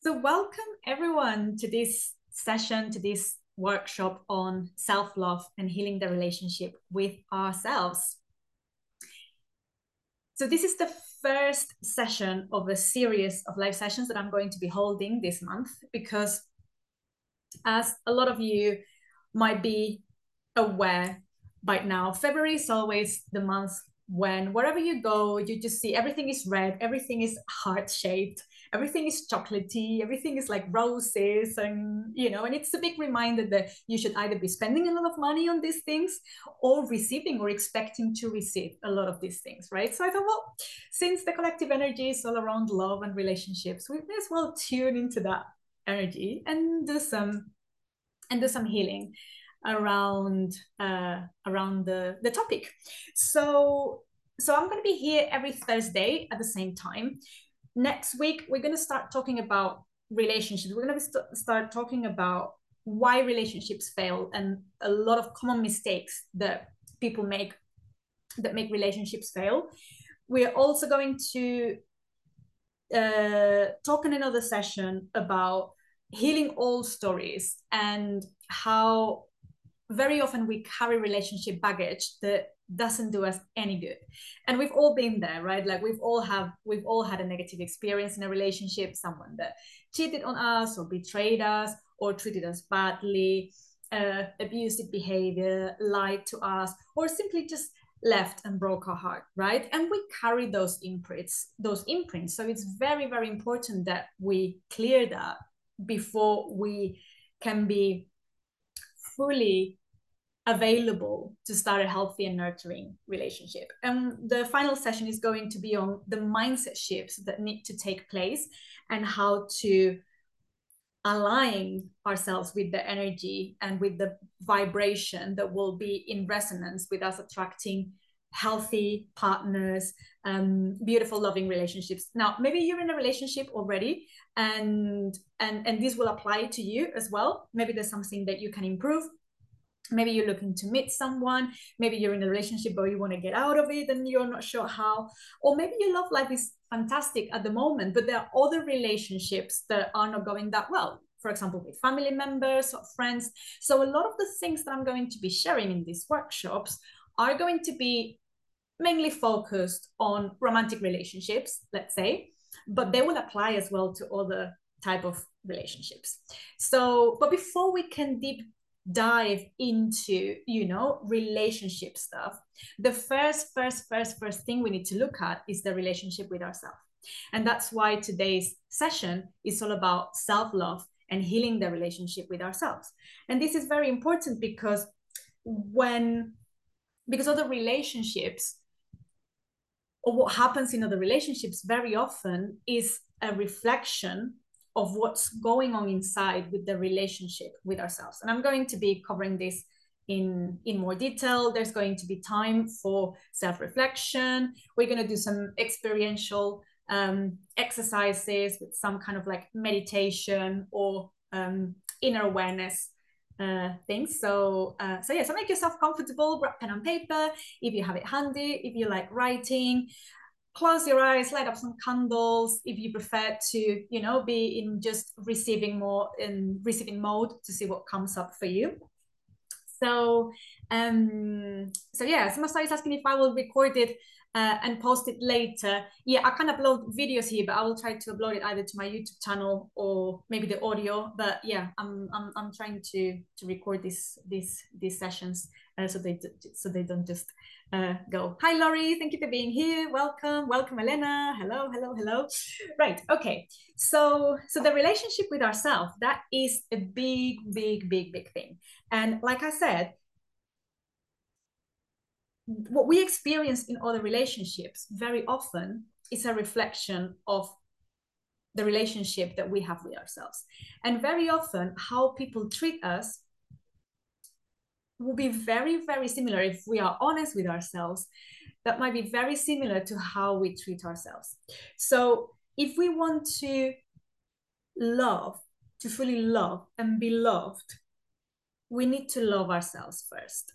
So, welcome everyone to this session, to this workshop on self love and healing the relationship with ourselves. So, this is the first session of a series of live sessions that I'm going to be holding this month because, as a lot of you might be aware by now, February is always the month when wherever you go, you just see everything is red, everything is heart shaped everything is chocolatey, everything is like roses, and you know, and it's a big reminder that you should either be spending a lot of money on these things or receiving or expecting to receive a lot of these things, right? So I thought, well, since the collective energy is all around love and relationships, we may as well tune into that energy and do some and do some healing around uh, around the the topic. So so I'm going to be here every Thursday at the same time next week we're going to start talking about relationships. We're going to st- start talking about why relationships fail and a lot of common mistakes that people make that make relationships fail. We're also going to uh, talk in another session about healing all stories and how very often we carry relationship baggage that doesn't do us any good. And we've all been there right? Like we've all have we've all had a negative experience in a relationship someone that cheated on us or betrayed us or treated us badly uh, abusive behavior lied to us or simply just left and broke our heart right? And we carry those imprints those imprints. So it's very very important that we clear that before we can be fully available to start a healthy and nurturing relationship. And the final session is going to be on the mindset shifts that need to take place and how to align ourselves with the energy and with the vibration that will be in resonance with us attracting healthy partners um, beautiful loving relationships now maybe you're in a relationship already and and and this will apply to you as well maybe there's something that you can improve maybe you're looking to meet someone maybe you're in a relationship but you want to get out of it and you're not sure how. Or maybe your love life is fantastic at the moment but there are other relationships that are not going that well. For example with family members or friends. So a lot of the things that i'm going to be sharing in these workshops are going to be mainly focused on romantic relationships let's say but they will apply as well to other type of relationships. So but before we can deep dive into you know relationship stuff the first first first first thing we need to look at is the relationship with ourselves and that's why today's session is all about self-love and healing the relationship with ourselves. And this is very important because when because other relationships or what happens in other relationships very often is a reflection of what's going on inside with the relationship with ourselves. And I'm going to be covering this in in more detail. There's going to be time for self-reflection. We're going to do some experiential um, exercises with some kind of like meditation or um, inner awareness uh, things. So, uh, so yeah, so make yourself comfortable, grab pen and paper if you have it handy, if you like writing close your eyes, light up some candles if you prefer to, you know, be in just receiving more in receiving mode to see what comes up for you. So, um, so yeah, Samasa is asking if I will record it uh, and post it later. Yeah, I can upload videos here, but I will try to upload it either to my YouTube channel or maybe the audio. But yeah, I'm I'm, I'm trying to to record this this these sessions so they so they don't just uh, go. Hi, Laurie. Thank you for being here. Welcome. Welcome, Elena. Hello, hello, hello. Right. Okay. So, so the relationship with ourselves, that is a big, big, big, big thing. And like I said, what we experience in other relationships very often is a reflection of the relationship that we have with ourselves. And very often, how people treat us will be very, very similar if we are honest with ourselves. That might be very similar to how we treat ourselves. So, if we want to love, to fully love and be loved, we need to love ourselves first.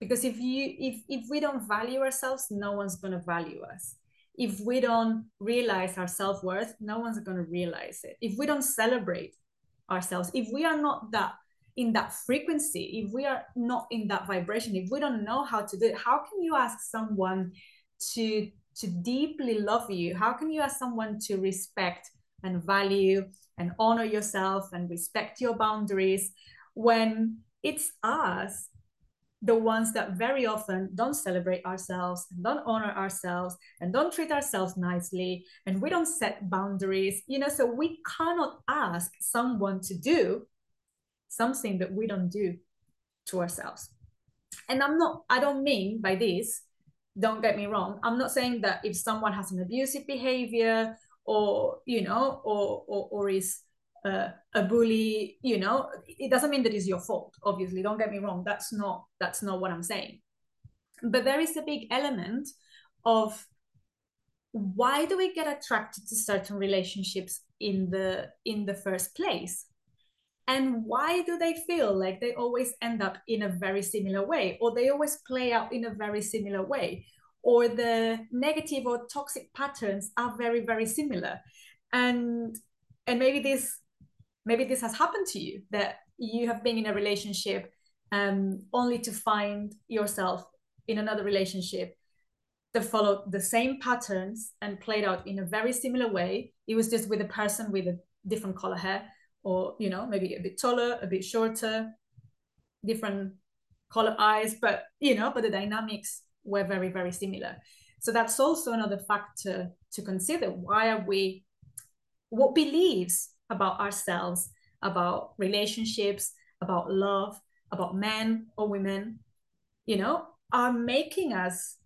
Because if you if if we don't value ourselves, no one's gonna value us. if we don't realize our self-worth no one's going to realize it if we don't celebrate ourselves if we are not that in that frequency if we are not in that vibration if we don't know how to do it how can you ask someone to to deeply love you? How can you ask someone to respect and value and honor yourself and respect your boundaries when it's us the ones that very often don't celebrate ourselves and don't honor ourselves and don't treat ourselves nicely and we don't set boundaries? You know so we cannot ask someone to do something that we don't do to ourselves. And i'm not i don't mean by this don't get me wrong. I'm not saying that if someone has an abusive behavior or you know or or, or is uh, a bully you know it doesn't mean that it's your fault obviously. Don't get me wrong. That's not that's not what i'm saying. But there is a big element of why do we get attracted to certain relationships in the in the first place and why do they feel like they always end up in a very similar way or they always play out in a very similar way or the negative or toxic patterns are very very similar? And and maybe this maybe this has happened to you that you have been in a relationship um, only to find yourself in another relationship that followed the same patterns and played out in a very similar way. It was just with a person with a different color hair or you know maybe a bit taller a bit shorter different color eyes but you know but the dynamics were very very similar. So that's also another factor to consider. Why are we what beliefs about ourselves about relationships about love about men or women you know are making us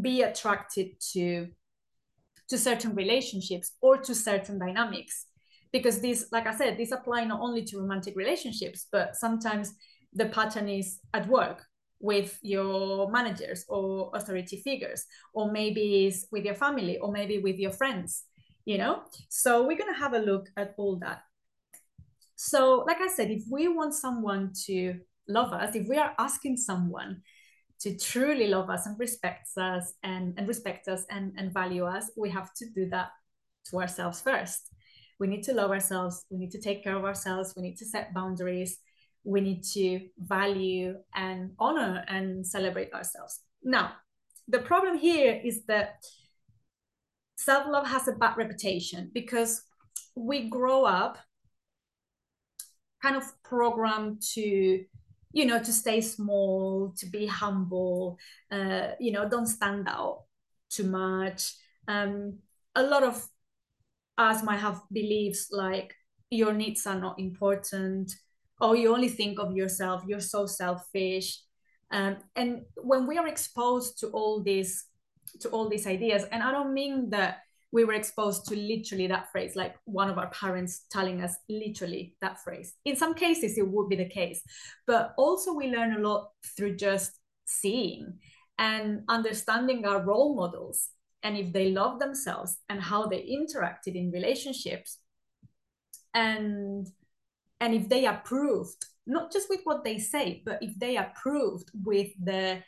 be attracted to to certain relationships or to certain dynamics because this like i said this apply not only to romantic relationships but sometimes the pattern is at work with your managers or authority figures or maybe it's with your family or maybe with your friends you know? So we're going to have a look at all that. So like i said if we want someone to love us if we are asking someone to truly love us and respect us and, and respect us and, and value us we have to do that to ourselves first we need to love ourselves. We need to take care of ourselves. We need to set boundaries. We need to value and honor and celebrate ourselves. Now the problem here is that self-love has a bad reputation because we grow up kind of programmed to you know to stay small to be humble uh, you know don't stand out too much. Um, a lot of us might have beliefs like your needs are not important or you only think of yourself. You're so selfish. Um, and when we are exposed to all these to all these ideas and i don't mean that we were exposed to literally that phrase like one of our parents telling us literally that phrase. In some cases it would be the case but also we learn a lot through just seeing and understanding our role models and if they love themselves and how they interacted in relationships and and if they approved not just with what they say but if they approved with the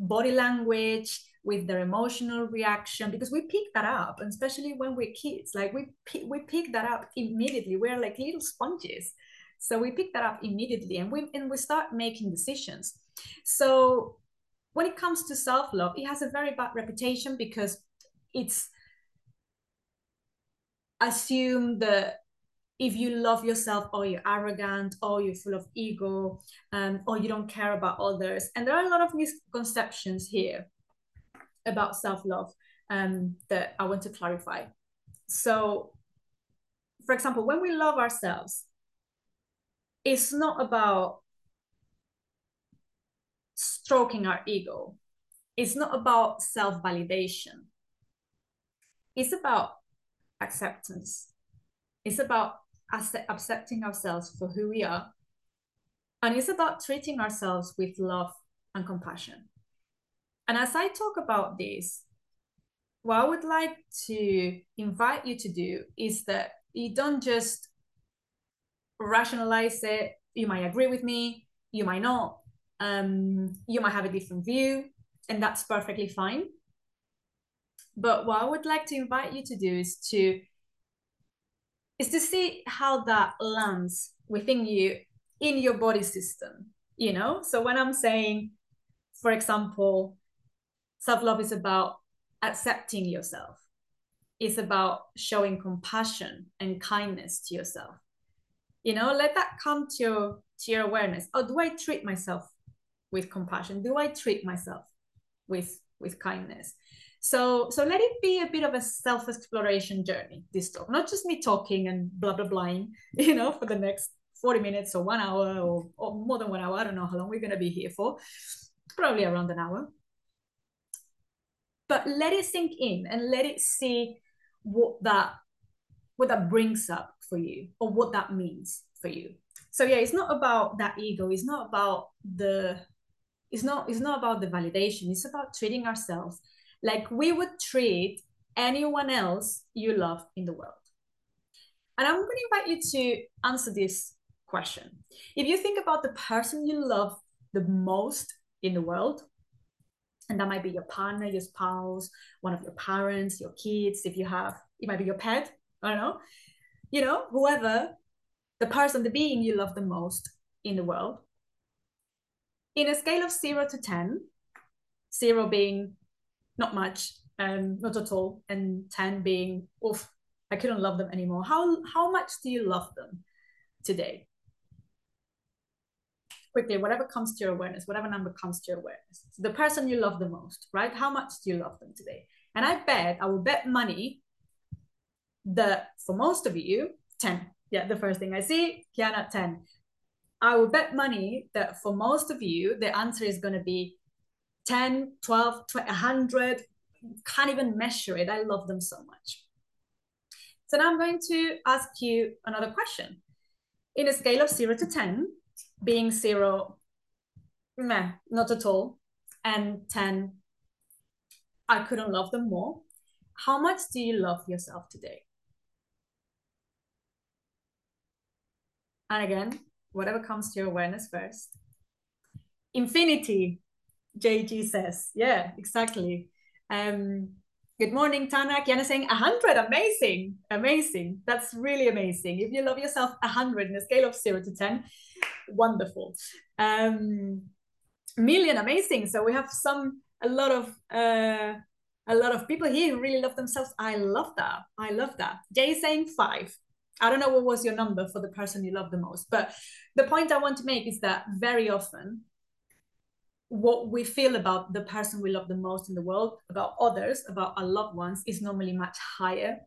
body language with their emotional reaction because we pick that up and especially when we're kids like we we pick that up immediately. We're like little sponges. So we pick that up immediately and we and we start making decisions. So when it comes to self-love it has a very bad reputation because it's assumed that if you love yourself or you're arrogant or you're full of ego um, or you don't care about others and there are a lot of misconceptions here about self-love um, that i want to clarify. So for example when we love ourselves it's not about stroking our ego. It's not about self validation. It's about acceptance. It's about accepting ourselves for who we are. And it's about treating ourselves with love and compassion. And as I talk about this, what I would like to invite you to do is that you don't just rationalize it. You might agree with me, you might not, um, you might have a different view, and that's perfectly fine. But what I would like to invite you to do is to is to see how that lands within you in your body system. You know, so when I'm saying, for example, self-love is about accepting yourself. It's about showing compassion and kindness to yourself. You know, let that come to your to your awareness. Oh, do I treat myself with compassion? Do I treat myself with with kindness? So so let it be a bit of a self-exploration journey, this talk. Not just me talking and blah blah blahing, you know, for the next 40 minutes or one hour or, or more than one hour. I don't know how long we're gonna be here for. Probably around an hour. But let it sink in and let it see what that what that brings up for you or what that means for you so yeah it's not about that ego it's not about the it's not it's not about the validation it's about treating ourselves like we would treat anyone else you love in the world and i'm going to invite you to answer this question if you think about the person you love the most in the world and that might be your partner your spouse one of your parents your kids if you have it might be your pet i don't know you know whoever the person, the being you love the most in the world. In a scale of zero to 10, zero being not much, and not at all, and 10 being, oof, I couldn't love them anymore. How, how much do you love them today? Quickly, whatever comes to your awareness, whatever number comes to your awareness. So the person you love the most, right? How much do you love them today? And I bet, I will bet money that for most of you, 10 yeah, the first thing I see, Kiana 10. I would bet money that for most of you, the answer is going to be 10, 12, 20, 100. Can't even measure it. I love them so much. So now I'm going to ask you another question. In a scale of zero to 10, being zero, meh, not at all, and 10, I couldn't love them more. How much do you love yourself today? And again, whatever comes to your awareness first. Infinity, JG says. Yeah, exactly. Um, good morning, Tana. Kiana saying 100. Amazing. Amazing. That's really amazing. If you love yourself 100 in a scale of 0 to 10, wonderful. Um, million. Amazing. So we have some, a lot of, uh, a lot of people here who really love themselves. I love that. I love that. Jay saying five. I don't know what was your number for the person you love the most, but the point I want to make is that very often what we feel about the person we love the most in the world, about others, about our loved ones, is normally much higher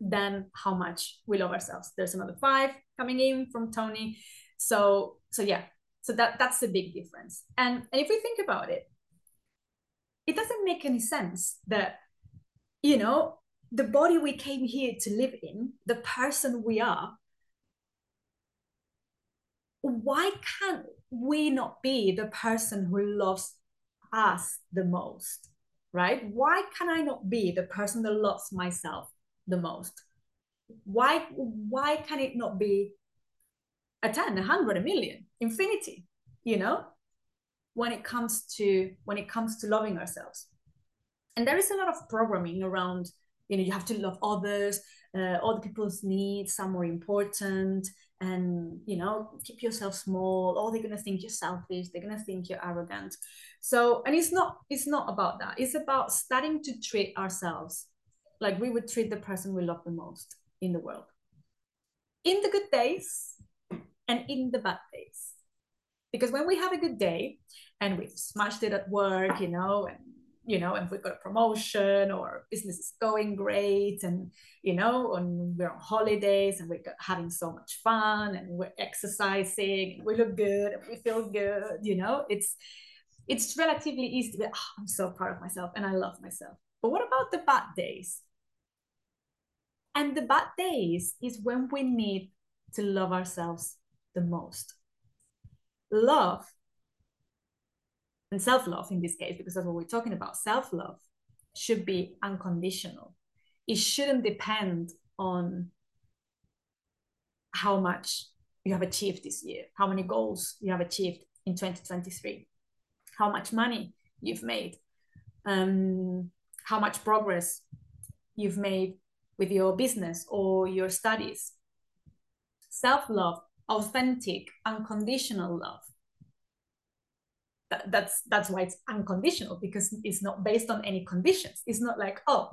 than how much we love ourselves. There's another five coming in from Tony. So so yeah, so that that's a big difference. And, and if we think about it, it doesn't make any sense that you know the body we came here to live in, the person we are, why can't we not be the person who loves us the most? Right? Why can I not be the person that loves myself the most? Why why can it not be a 10, a hundred, a million, infinity, you know, when it comes to when it comes to loving ourselves? And there is a lot of programming around you know you have to love others uh, other people's needs are more important and you know keep yourself small. Or they're gonna think you're selfish they're gonna think you're arrogant. So and it's not it's not about that. It's about starting to treat ourselves like we would treat the person we love the most in the world. In the good days and in the bad days. Because when we have a good day and we've smashed it at work you know and you know, and we've got a promotion or business is going great and, you know, and we're on holidays and we're having so much fun and we're exercising and we look good and we feel good, you know, it's, it's relatively easy to be, oh, I'm so proud of myself and I love myself. But what about the bad days? And the bad days is when we need to love ourselves the most. Love and self-love in this case because that's what we're talking about self-love should be unconditional it shouldn't depend on how much you have achieved this year how many goals you have achieved in 2023 how much money you've made um, how much progress you've made with your business or your studies. Self love, authentic, unconditional love. That, that's that's why it's unconditional because it's not based on any conditions. It's not like oh,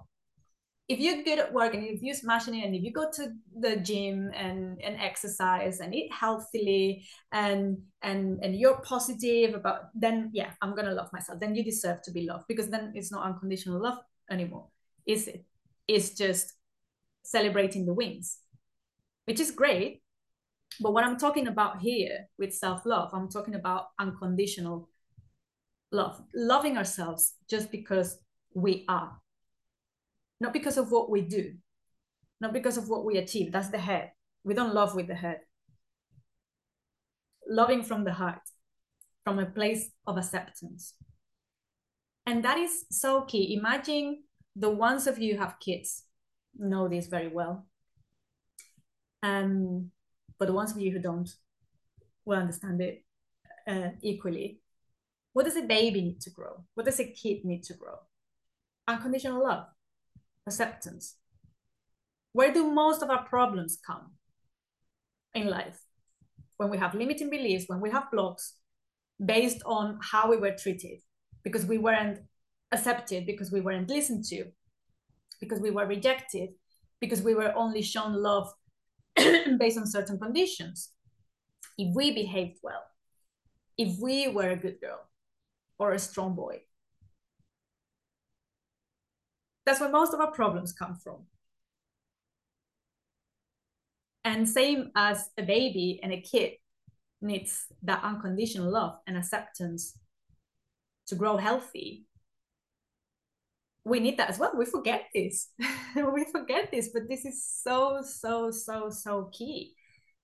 if you're good at work and if you're smashing it and if you go to the gym and and exercise and eat healthily and and and you're positive about then yeah i'm gonna love myself. Then you deserve to be loved because then it's not unconditional love anymore. Is it it's just celebrating the wins which is great. But what i'm talking about here with self-love i'm talking about unconditional love loving ourselves just because we are not because of what we do, not because of what we achieve. That's the head. We don't love with the head. Loving from the heart, from a place of acceptance. And that is so key. Imagine the ones of you who have kids know this very well. Um, but the ones of you who don't will understand it uh, equally. What does a baby need to grow? What does a kid need to grow? Unconditional love acceptance. Where do most of our problems come in life? When we have limiting beliefs, when we have blocks based on how we were treated, because we weren't accepted, because we weren't listened to, because we were rejected, because we were only shown love based on certain conditions. If we behaved well, if we were a good girl or a strong boy, that's where most of our problems come from. And same as a baby and a kid needs that unconditional love and acceptance to grow healthy. We need that as well. We forget this. we forget this, but this is so, so, so, so key.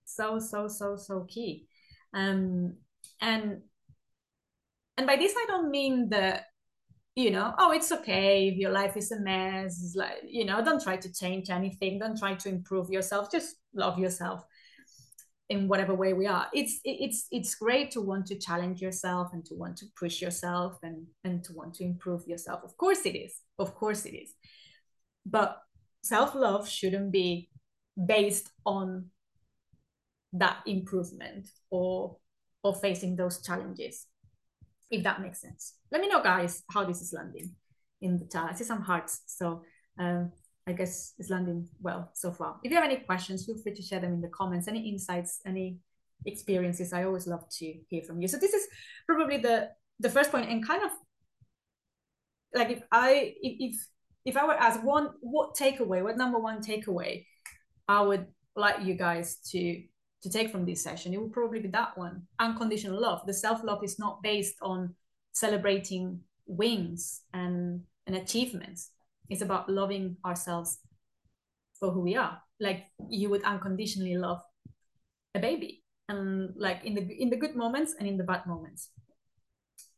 So, so, so, so key. Um, and and by this I don't mean that you know oh it's okay if your life is a mess. It's like you know don't try to change anything. Don't try to improve yourself. Just love yourself in whatever way we are. It's it's it's great to want to challenge yourself and to want to push yourself and and to want to improve yourself. Of course it is. Of course it is. But self-love shouldn't be based on that improvement or or facing those challenges if that makes sense. Let me know, guys, how this is landing in the chat. I see some hearts, so um, I guess it's landing well so far. If you have any questions, feel free to share them in the comments. Any insights, any experiences, I always love to hear from you. So this is probably the the first point, and kind of like if I if if I were asked one what takeaway, what number one takeaway, I would like you guys to to take from this session, it will probably be that one. Unconditional love. The self love is not based on celebrating wins and, and achievements, it's about loving ourselves for who we are. Like you would unconditionally love a baby and like in the in the good moments and in the bad moments.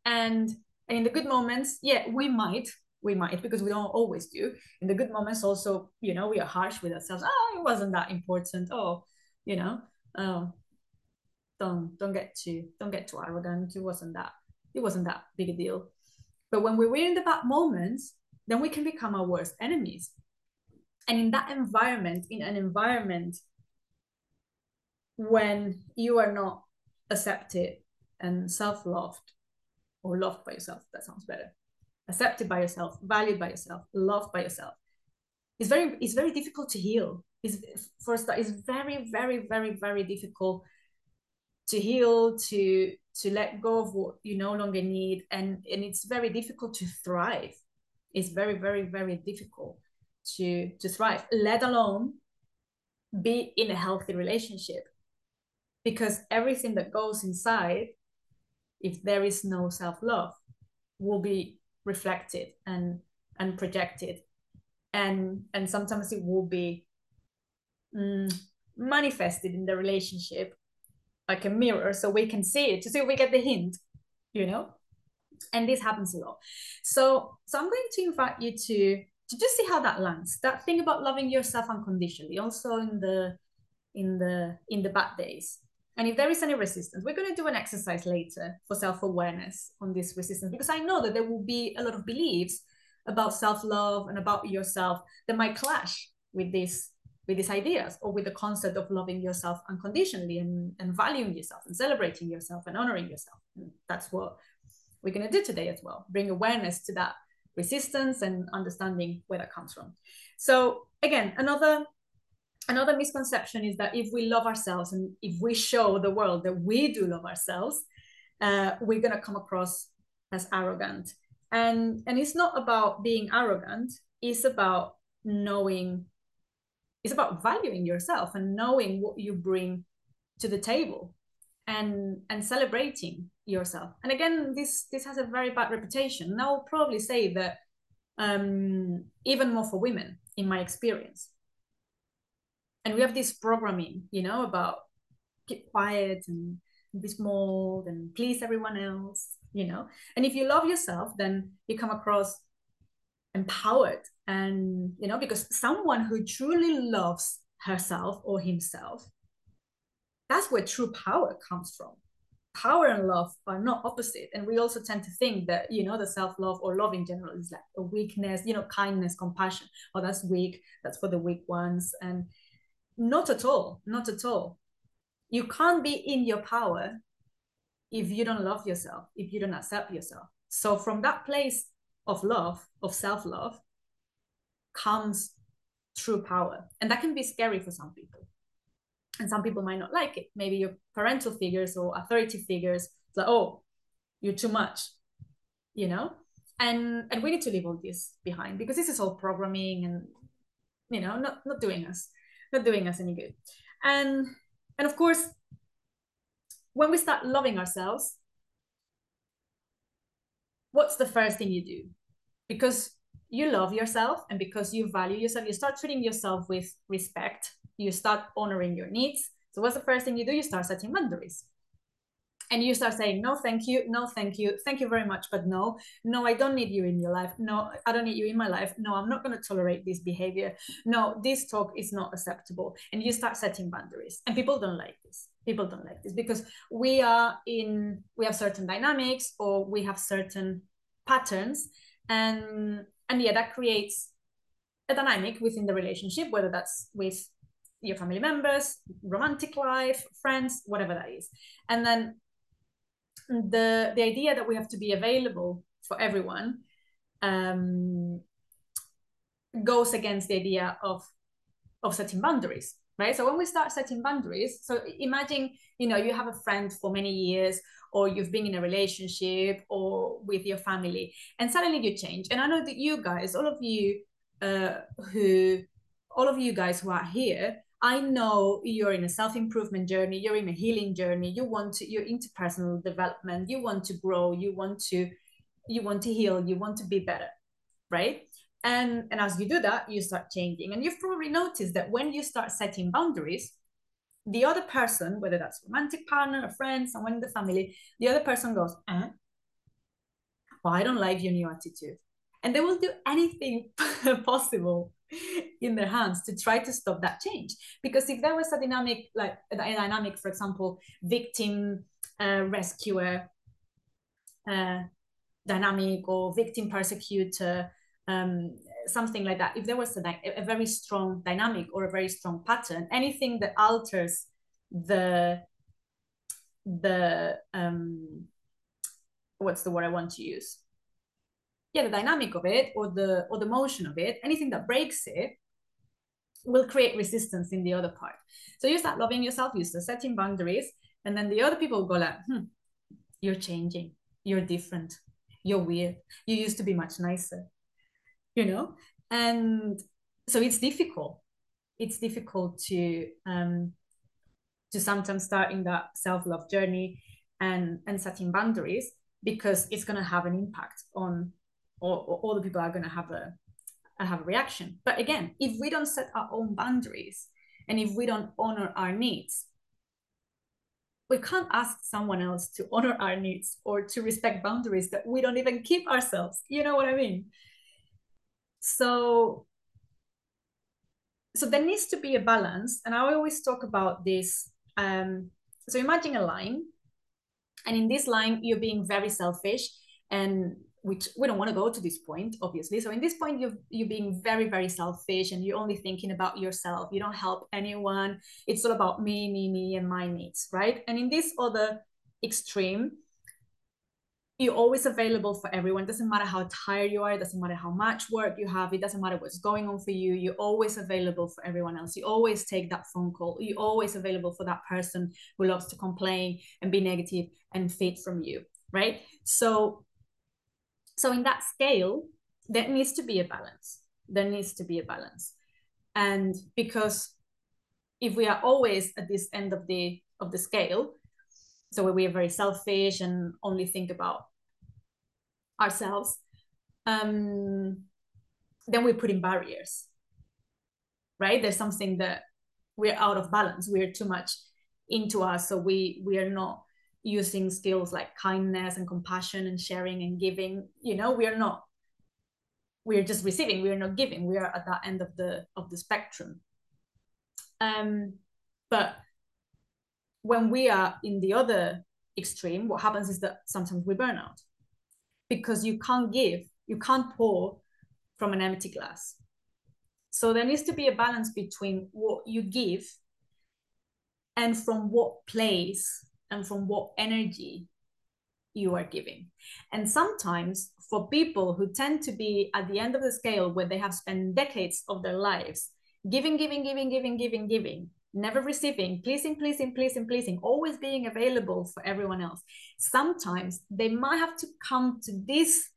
And, in the good moments yeah we might we might because we don't always do. In the good moments also you know we are harsh with ourselves. Oh it wasn't that important. Oh you know oh don't don't get too don't get too arrogant. It wasn't that it wasn't that big a deal. But when we're in the bad moments then we can become our worst enemies. And in that environment in an environment when you are not accepted and self-loved or loved by yourself that sounds better. Accepted by yourself valued by yourself loved by yourself it's very it's very difficult to heal is first that is very very very very difficult to heal to to let go of what you no longer need. And and it's very difficult to thrive. It's very very very difficult to to thrive let alone be in a healthy relationship. Because everything that goes inside if there is no self-love will be reflected and and projected. And and sometimes it will be mm, manifested in the relationship like a mirror so we can see it to see if we get the hint you know? And this happens a lot. So so i'm going to invite you to to just see how that lands. That thing about loving yourself unconditionally also in the in the in the bad days. And if there is any resistance we're going to do an exercise later for self-awareness on this resistance because i know that there will be a lot of beliefs about self-love and about yourself that might clash with this with these ideas or with the concept of loving yourself unconditionally and, and valuing yourself and celebrating yourself and honoring yourself. And that's what we're going to do today as well bring awareness to that resistance and understanding where that comes from. So again another another misconception is that if we love ourselves and if we show the world that we do love ourselves uh, we're going to come across as arrogant. And and it's not about being arrogant it's about knowing it's about valuing yourself and knowing what you bring to the table and and celebrating yourself. And again this this has a very bad reputation. And i will probably say that um, even more for women in my experience. And we have this programming you know about keep quiet and be small and please everyone else you know. And if you love yourself then you come across empowered and you know because someone who truly loves herself or himself that's where true power comes from. Power and love are not opposite. And we also tend to think that you know the self-love or love in general is like a weakness you know kindness compassion. Oh that's weak. That's for the weak ones. And not at all. Not at all. You can't be in your power if you don't love yourself if you don't accept yourself. So from that place of love of self-love comes true power. And that can be scary for some people. And some people might not like it. Maybe your parental figures or authority figures like oh you're too much you know? And and we need to leave all this behind because this is all programming and you know not not doing us not doing us any good. And and of course when we start loving ourselves what's the first thing you do? Because you love yourself and because you value yourself you start treating yourself with respect. You start honoring your needs. So what's the first thing you do? You start setting boundaries. And you start saying no thank you. No thank you. Thank you very much but no. No i don't need you in your life. No i don't need you in my life. No i'm not going to tolerate this behavior. No this talk is not acceptable. And you start setting boundaries. And people don't like this. People don't like this because we are in we have certain dynamics or we have certain patterns. And and yeah that creates a dynamic within the relationship whether that's with your family members romantic life friends whatever that is. And then the the idea that we have to be available for everyone um, goes against the idea of of setting boundaries right so when we start setting boundaries so imagine you know you have a friend for many years or you've been in a relationship or with your family and suddenly you change and i know that you guys all of you uh, who all of you guys who are here I know you're in a self-improvement journey, you're in a healing journey, you want to, you're into personal development, you want to grow, you want to, you want to heal, you want to be better, right? And and as you do that, you start changing. And you've probably noticed that when you start setting boundaries, the other person, whether that's romantic partner, a friend, someone in the family, the other person goes, eh? Well, I don't like your new attitude. And they will do anything possible in their hands to try to stop that change. Because if there was a dynamic, like a dynamic, for example, victim uh, rescuer uh, dynamic or victim persecutor, um, something like that, if there was a, a very strong dynamic or a very strong pattern, anything that alters the the um, what's the word I want to use? yeah the dynamic of it or the or the motion of it anything that breaks it will create resistance in the other part. So you start loving yourself you start setting boundaries and then the other people go like hmm, you're changing. You're different. You're weird. You used to be much nicer you know? And so it's difficult. It's difficult to um to sometimes start in that self-love journey and and setting boundaries because it's going to have an impact on or, all the people are going to have a, a have a reaction. But again if we don't set our own boundaries and if we don't honor our needs we can't ask someone else to honor our needs or to respect boundaries that we don't even keep ourselves. You know what i mean so so there needs to be a balance. And i always talk about this um, so imagine a line. And in this line you're being very selfish and which we don't want to go to this point obviously. So in this point you're you're being very very selfish and you're only thinking about yourself. You don't help anyone. It's all about me me me and my needs right? And in this other extreme you're always available for everyone. Doesn't matter how tired you are, doesn't matter how much work you have, it doesn't matter what's going on for you. You're always available for everyone else. You always take that phone call. You're always available for that person who loves to complain and be negative and feed from you, right? So, so in that scale, there needs to be a balance. There needs to be a balance, and because if we are always at this end of the of the scale, so we are very selfish and only think about ourselves, um, then we put in barriers, right? There's something that we're out of balance. We're too much into us, so we we are not using skills like kindness and compassion and sharing and giving. You know, we are not. We are just receiving. We are not giving. We are at that end of the of the spectrum. Um, but when we are in the other extreme, what happens is that sometimes we burn out because you can't give, you can't pour from an empty glass. So there needs to be a balance between what you give and from what place and from what energy you are giving. And sometimes for people who tend to be at the end of the scale where they have spent decades of their lives giving, giving, giving, giving, giving, giving, never receiving, pleasing, pleasing, pleasing, pleasing, always being available for everyone else. Sometimes they might have to come to this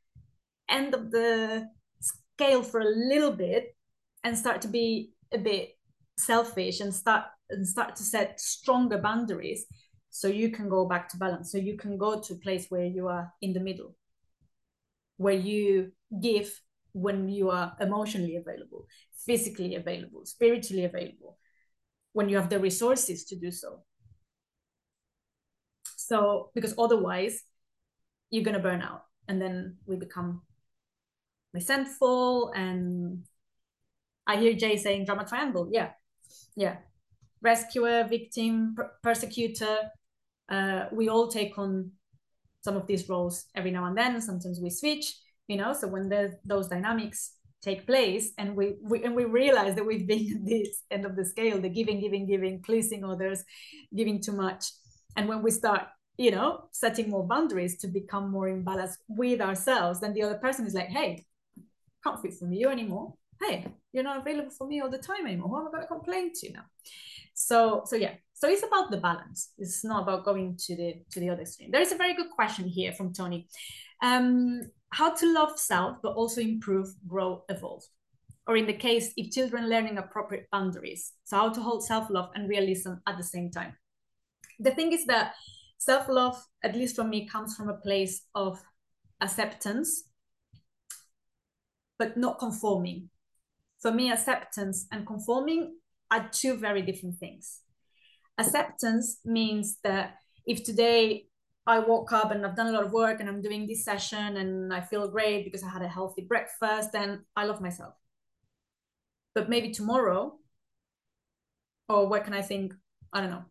end of the scale for a little bit and start to be a bit selfish and start and start to set stronger boundaries so you can go back to balance so you can go to a place where you are in the middle where you give when you are emotionally available physically available spiritually available when you have the resources to do so. So, because otherwise, you're going to burn out and then we become resentful. And I hear Jay saying drama triangle. Yeah. Yeah. Rescuer, victim, per- persecutor. Uh, we all take on some of these roles every now and then. Sometimes we switch, you know. So when there's those dynamics take place and we, we and we realize that we've been at this end of the scale the giving giving giving pleasing others giving too much. And when we start you know setting more boundaries to become more in balance with ourselves then the other person is like hey can't fit for you anymore. Hey you're not available for me all the time anymore. Who am i going to complain to now? So so yeah. So it's about the balance. It's not about going to the to the other extreme. There is a very good question here from tony. Um how to love self, but also improve, grow, evolve. Or in the case, if children learning appropriate boundaries. So how to hold self-love and realism at the same time. The thing is that self-love, at least for me, comes from a place of acceptance, but not conforming. For me, acceptance and conforming are two very different things. Acceptance means that if today I woke up and I've done a lot of work and I'm doing this session and I feel great because I had a healthy breakfast, then I love myself. But maybe tomorrow, or what can I think? I don't know.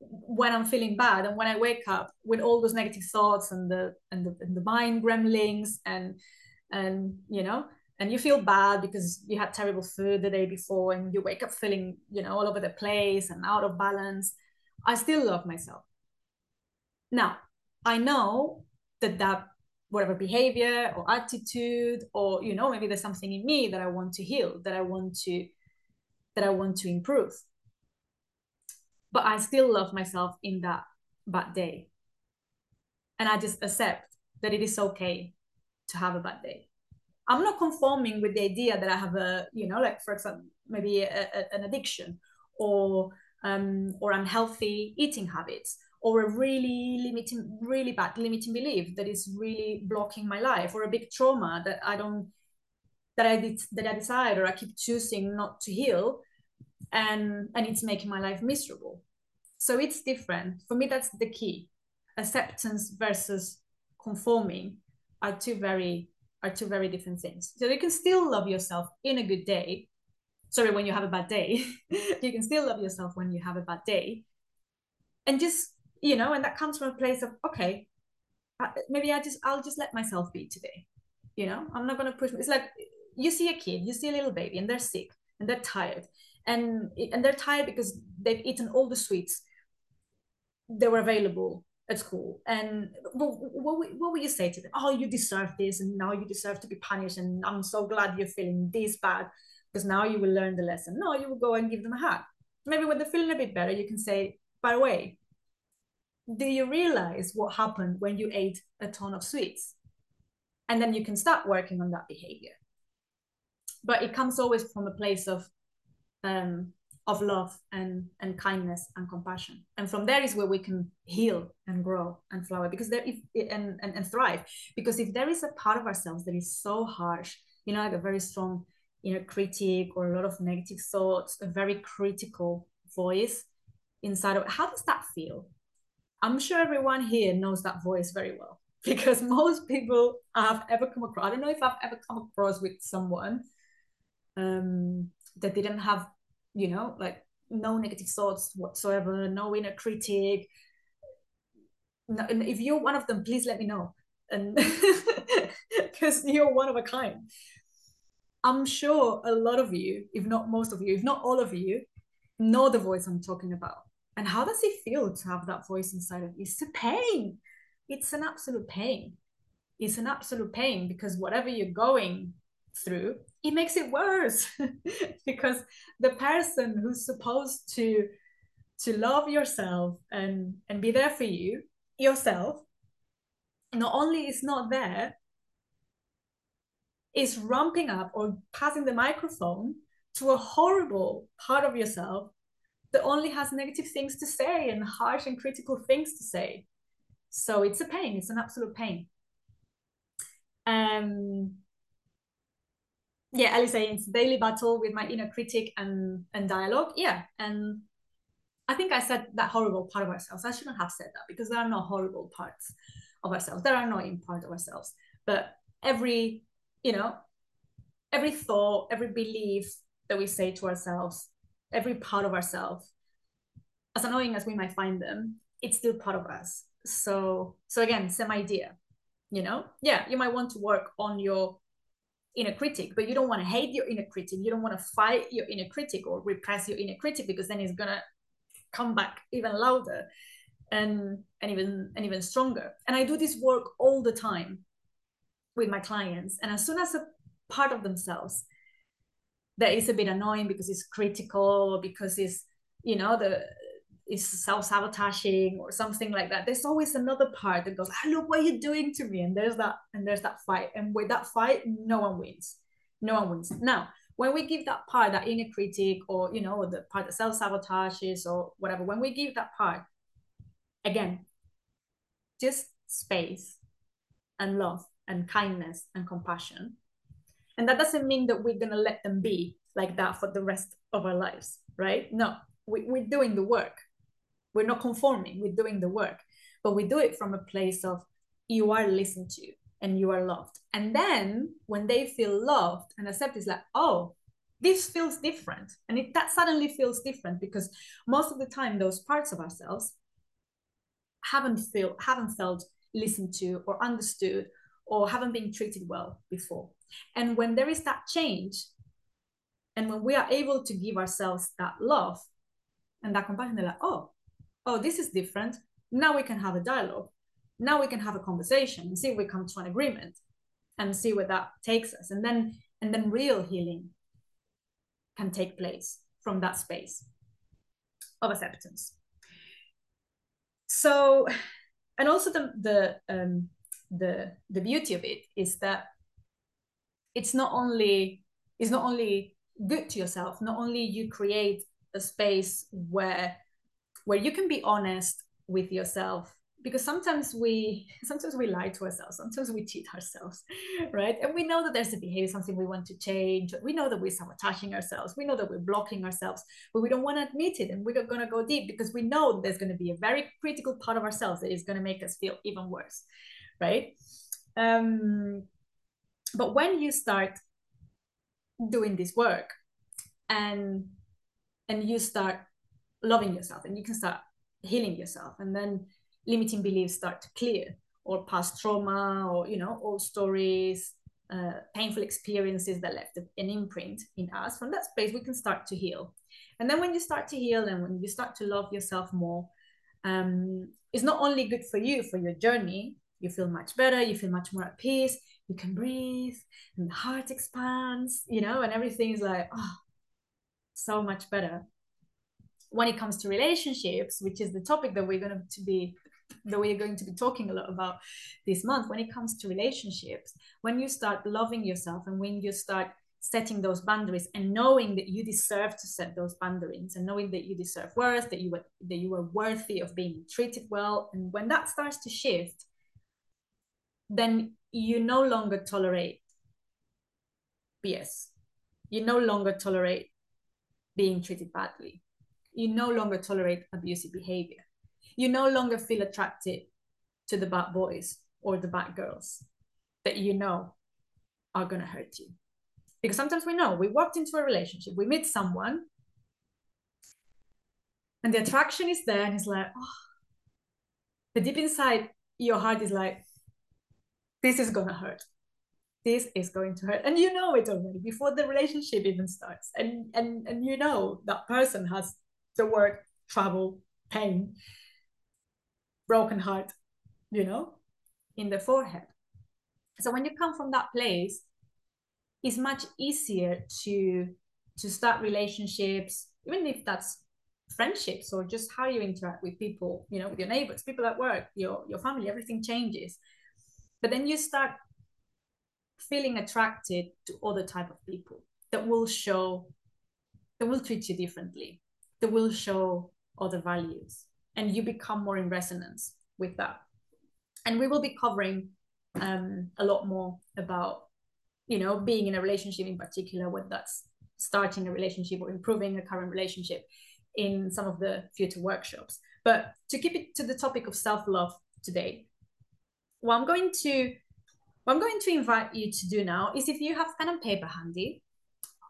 When I'm feeling bad and when I wake up with all those negative thoughts and the and the, and the mind gremlins and and you know and you feel bad because you had terrible food the day before and you wake up feeling you know all over the place and out of balance i still love myself now, I know that that whatever behavior or attitude or you know maybe there's something in me that I want to heal, that I want to that I want to improve. But I still love myself in that bad day. And I just accept that it is okay to have a bad day. I'm not conforming with the idea that I have a, you know, like for example, maybe a, a, an addiction or um, or unhealthy eating habits or a really limiting, really bad limiting belief that is really blocking my life, or a big trauma that I don't that I did that I decide or I keep choosing not to heal, and and it's making my life miserable. So it's different for me. That's the key. Acceptance versus conforming are two very are two very different things. So you can still love yourself in a good day. Sorry, when you have a bad day, you can still love yourself when you have a bad day, and just you know and that comes from a place of okay maybe I just I'll just let myself be today. You know, I'm not gonna push. It's like you see a kid, you see a little baby, and they're sick and they're tired, and and they're tired because they've eaten all the sweets that were available at school. And what, what, what will you say to them? Oh, you deserve this, and now you deserve to be punished. And I'm so glad you're feeling this bad because now you will learn the lesson. No, you will go and give them a hug. Maybe when they're feeling a bit better, you can say, by the way, do you realize what happened when you ate a ton of sweets? And then you can start working on that behavior. But it comes always from a place of um, of love and and kindness and compassion. And from there is where we can heal and grow and flower because there if and, and, and thrive. Because if there is a part of ourselves that is so harsh, you know, like a very strong you know critic or a lot of negative thoughts, a very critical voice inside of how does that feel? I'm sure everyone here knows that voice very well because most people I've ever come across, I don't know if I've ever come across with someone um, that didn't have, you know, like no negative thoughts whatsoever, no inner critic. No, and if you're one of them, please let me know. And because you're one of a kind. I'm sure a lot of you, if not most of you, if not all of you, know the voice I'm talking about. And how does it feel to have that voice inside of you? It's a pain. It's an absolute pain. It's an absolute pain because whatever you're going through, it makes it worse. because the person who's supposed to to love yourself and and be there for you, yourself, not only is not there, is ramping up or passing the microphone to a horrible part of yourself that only has negative things to say and harsh and critical things to say. So it's a pain, it's an absolute pain. Um, yeah, Ellie saying it's daily battle with my inner critic and, and dialogue. Yeah. And I think I said that horrible part of ourselves. I shouldn't have said that because there are no horrible parts of ourselves. There are annoying parts of ourselves. But every, you know, every thought, every belief that we say to ourselves every part of ourselves as annoying as we might find them it's still part of us. So so again same idea you know? Yeah you might want to work on your inner critic but you don't want to hate your inner critic. You don't want to fight your inner critic or repress your inner critic because then it's gonna come back even louder and and even and even stronger. And i do this work all the time with my clients. And as soon as a part of themselves that is a bit annoying because it's critical or because it's you know the is self-sabotaging or something like that. There's always another part that goes oh, look what you're doing to me. And there's that and there's that fight. And with that fight no one wins. No one wins. Now when we give that part that inner critic or you know the part that self-sabotages or whatever when we give that part again just space and love and kindness and compassion and that doesn't mean that we're going to let them be like that for the rest of our lives, right? No, we, we're doing the work. We're not conforming, we're doing the work. But we do it from a place of you are listened to and you are loved. And then when they feel loved and accepted, it's like, oh, this feels different. And it, that suddenly feels different because most of the time, those parts of ourselves haven't feel haven't felt listened to or understood or haven't been treated well before. And when there is that change, and when we are able to give ourselves that love and that compassion, they're like, oh, oh, this is different. Now we can have a dialogue. Now we can have a conversation and see if we come to an agreement and see where that takes us. And then and then real healing can take place from that space of acceptance. So, and also the the um, the the beauty of it is that it's not only it's not only good to yourself not only you create a space where where you can be honest with yourself because sometimes we sometimes we lie to ourselves sometimes we cheat ourselves right? And we know that there's a behavior something we want to change. We know that we're sabotaging ourselves. We know that we're blocking ourselves but we don't want to admit it and we're going to go deep because we know there's going to be a very critical part of ourselves that is going to make us feel even worse right? Um but when you start doing this work and and you start loving yourself and you can start healing yourself and then limiting beliefs start to clear or past trauma or you know old stories uh, painful experiences that left an imprint in us from that space we can start to heal. And then when you start to heal and when you start to love yourself more um, it's not only good for you for your journey you feel much better you feel much more at peace you can breathe and the heart expands you know and everything is like oh so much better. When it comes to relationships which is the topic that we're going to be that we're going to be talking a lot about this month when it comes to relationships when you start loving yourself and when you start setting those boundaries and knowing that you deserve to set those boundaries and knowing that you deserve worth that you were that you are worthy of being treated well and when that starts to shift then you no longer tolerate BS. You no longer tolerate being treated badly. You no longer tolerate abusive behavior. You no longer feel attracted to the bad boys or the bad girls that you know are going to hurt you. Because sometimes we know we walked into a relationship, we meet someone, and the attraction is there, and it's like, oh, the deep inside your heart is like, this is gonna hurt. This is going to hurt. And you know it already before the relationship even starts. And and and you know that person has the word trouble pain broken heart you know in the forehead. So when you come from that place it's much easier to to start relationships even if that's friendships or just how you interact with people you know with your neighbors people at work your your family everything changes but then you start feeling attracted to other type of people that will show that will treat you differently that will show other values and you become more in resonance with that. And we will be covering um, a lot more about you know being in a relationship in particular whether that's starting a relationship or improving a current relationship in some of the future workshops. But to keep it to the topic of self-love today what I'm going to what I'm going to invite you to do now is if you have pen and paper handy,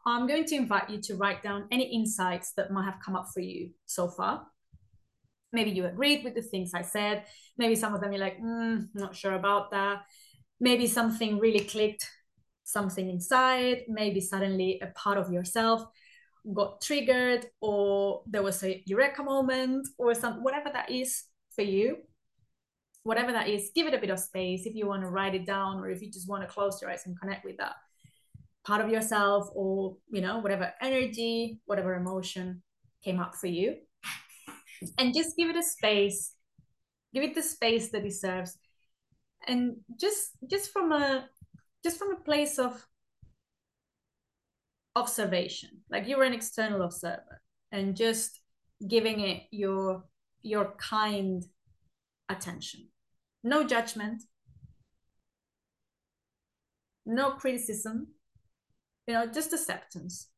I'm going to invite you to write down any insights that might have come up for you so far. Maybe you agreed with the things I said. Maybe some of them you're like, mm, not sure about that. Maybe something really clicked, something inside. Maybe suddenly a part of yourself got triggered, or there was a eureka moment, or some whatever that is for you whatever that is, give it a bit of space if you want to write it down or if you just want to close your eyes and connect with that part of yourself or, you know, whatever energy, whatever emotion came up for you. And just give it a space, give it the space that it deserves. And just just from a just from a place of observation, like you're an external observer and just giving it your your kind attention no judgment, no criticism, you know, just acceptance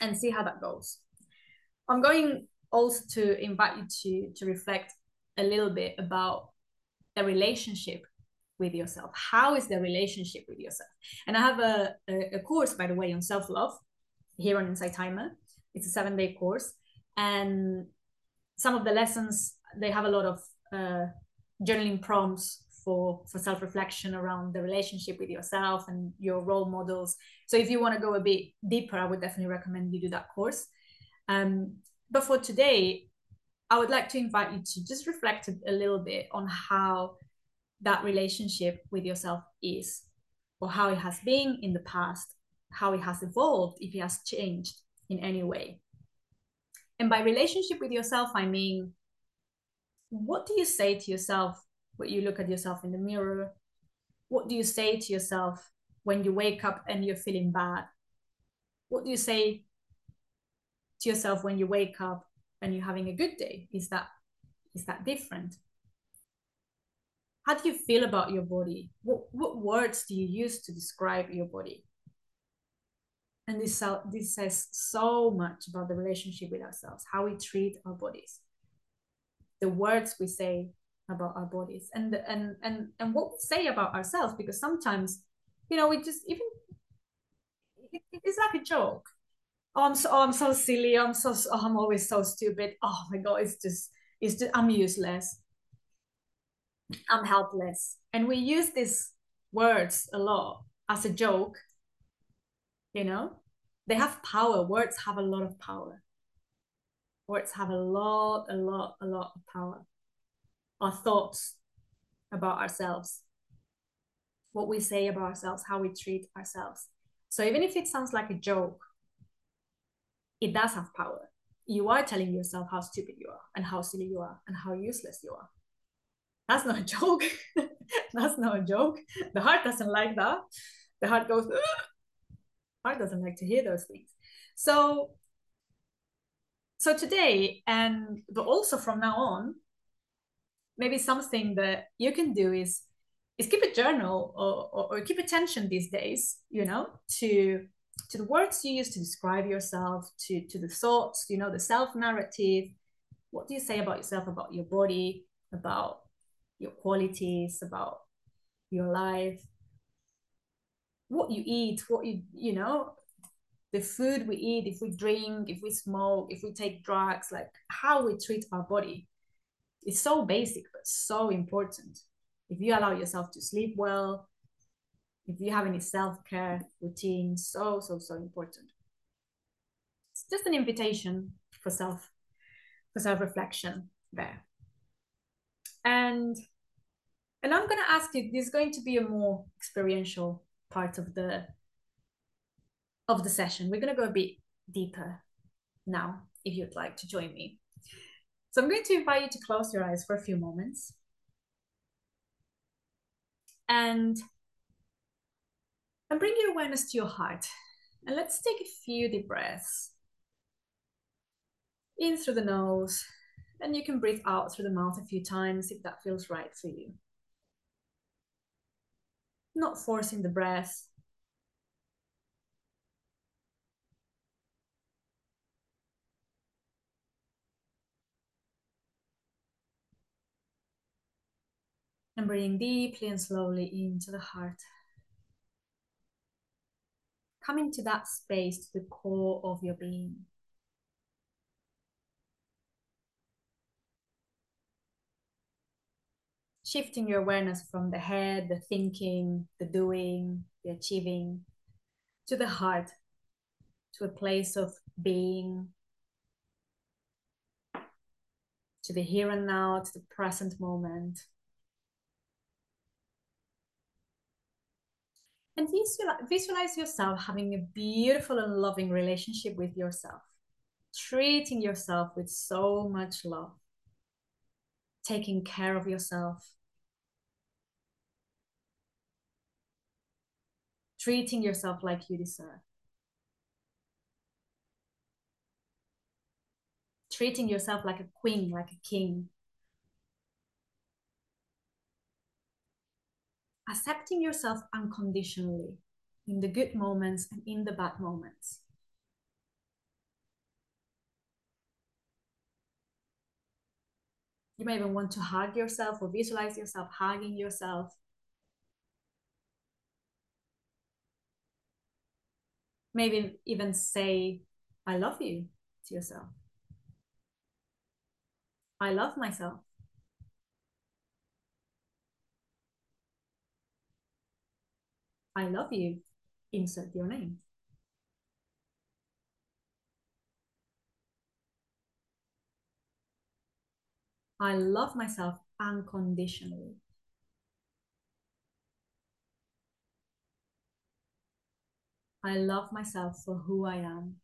and see how that goes. I'm going also to invite you to, to reflect a little bit about the relationship with yourself. How is the relationship with yourself? And I have a, a, a course, by the way, on self love here on Insight Timer. It's a seven day course. And some of the lessons, they have a lot of uh, journaling prompts for for self-reflection around the relationship with yourself and your role models. So if you want to go a bit deeper i would definitely recommend you do that course. Um, but for today i would like to invite you to just reflect a little bit on how that relationship with yourself is or how it has been in the past how it has evolved if it has changed in any way. And by relationship with yourself i mean what do you say to yourself when you look at yourself in the mirror? What do you say to yourself when you wake up and you're feeling bad? What do you say to yourself when you wake up and you're having a good day? Is that is that different? How do you feel about your body? What what words do you use to describe your body? And this this says so much about the relationship with ourselves, how we treat our bodies the words we say about our bodies and and and and what we say about ourselves because sometimes you know we just even it, it's like a joke oh i'm so oh, i'm so silly i'm so oh, i'm always so stupid oh my god it's just it's just i'm useless I'm helpless. And we use these words a lot as a joke. You know, they have power. Words have a lot of power. Words have a lot, a lot, a lot of power. Our thoughts about ourselves, what we say about ourselves, how we treat ourselves. So even if it sounds like a joke, it does have power. You are telling yourself how stupid you are and how silly you are and how useless you are. That's not a joke. That's not a joke. The heart doesn't like that. The heart goes, Ugh! heart doesn't like to hear those things. So so today and but also from now on maybe something that you can do is is keep a journal or, or, or, keep attention these days you know to to the words you use to describe yourself to to the thoughts you know the self narrative what do you say about yourself about your body about your qualities about your life? What you eat what you you know the food we eat if we drink if we smoke if we take drugs like how we treat our body is so basic but so important. If you allow yourself to sleep well if you have any self-care routine so so so important. It's just an invitation for self for self-reflection there. And and i'm going to ask you this is going to be a more experiential part of the of the session we're going to go a bit deeper now if you'd like to join me so i'm going to invite you to close your eyes for a few moments and and bring your awareness to your heart. And let's take a few deep breaths. In through the nose, and you can breathe out through the mouth a few times if that feels right for you. Not forcing the breath. And breathing deeply and slowly into the heart Come into that space, to the core of your being. Shifting your awareness from the head, the thinking, the doing, the achieving, to the heart, to a place of being, to the here and now, to the present moment. And visualize yourself having a beautiful and loving relationship with yourself, treating yourself with so much love, taking care of yourself, treating yourself like you deserve. Treating yourself like a queen, like a king, accepting yourself unconditionally in the good moments and in the bad moments. You may even want to hug yourself or visualize yourself hugging yourself. Maybe even say, I love you to yourself. I love myself. I love you, insert your name. I love myself unconditionally. I love myself for who I am.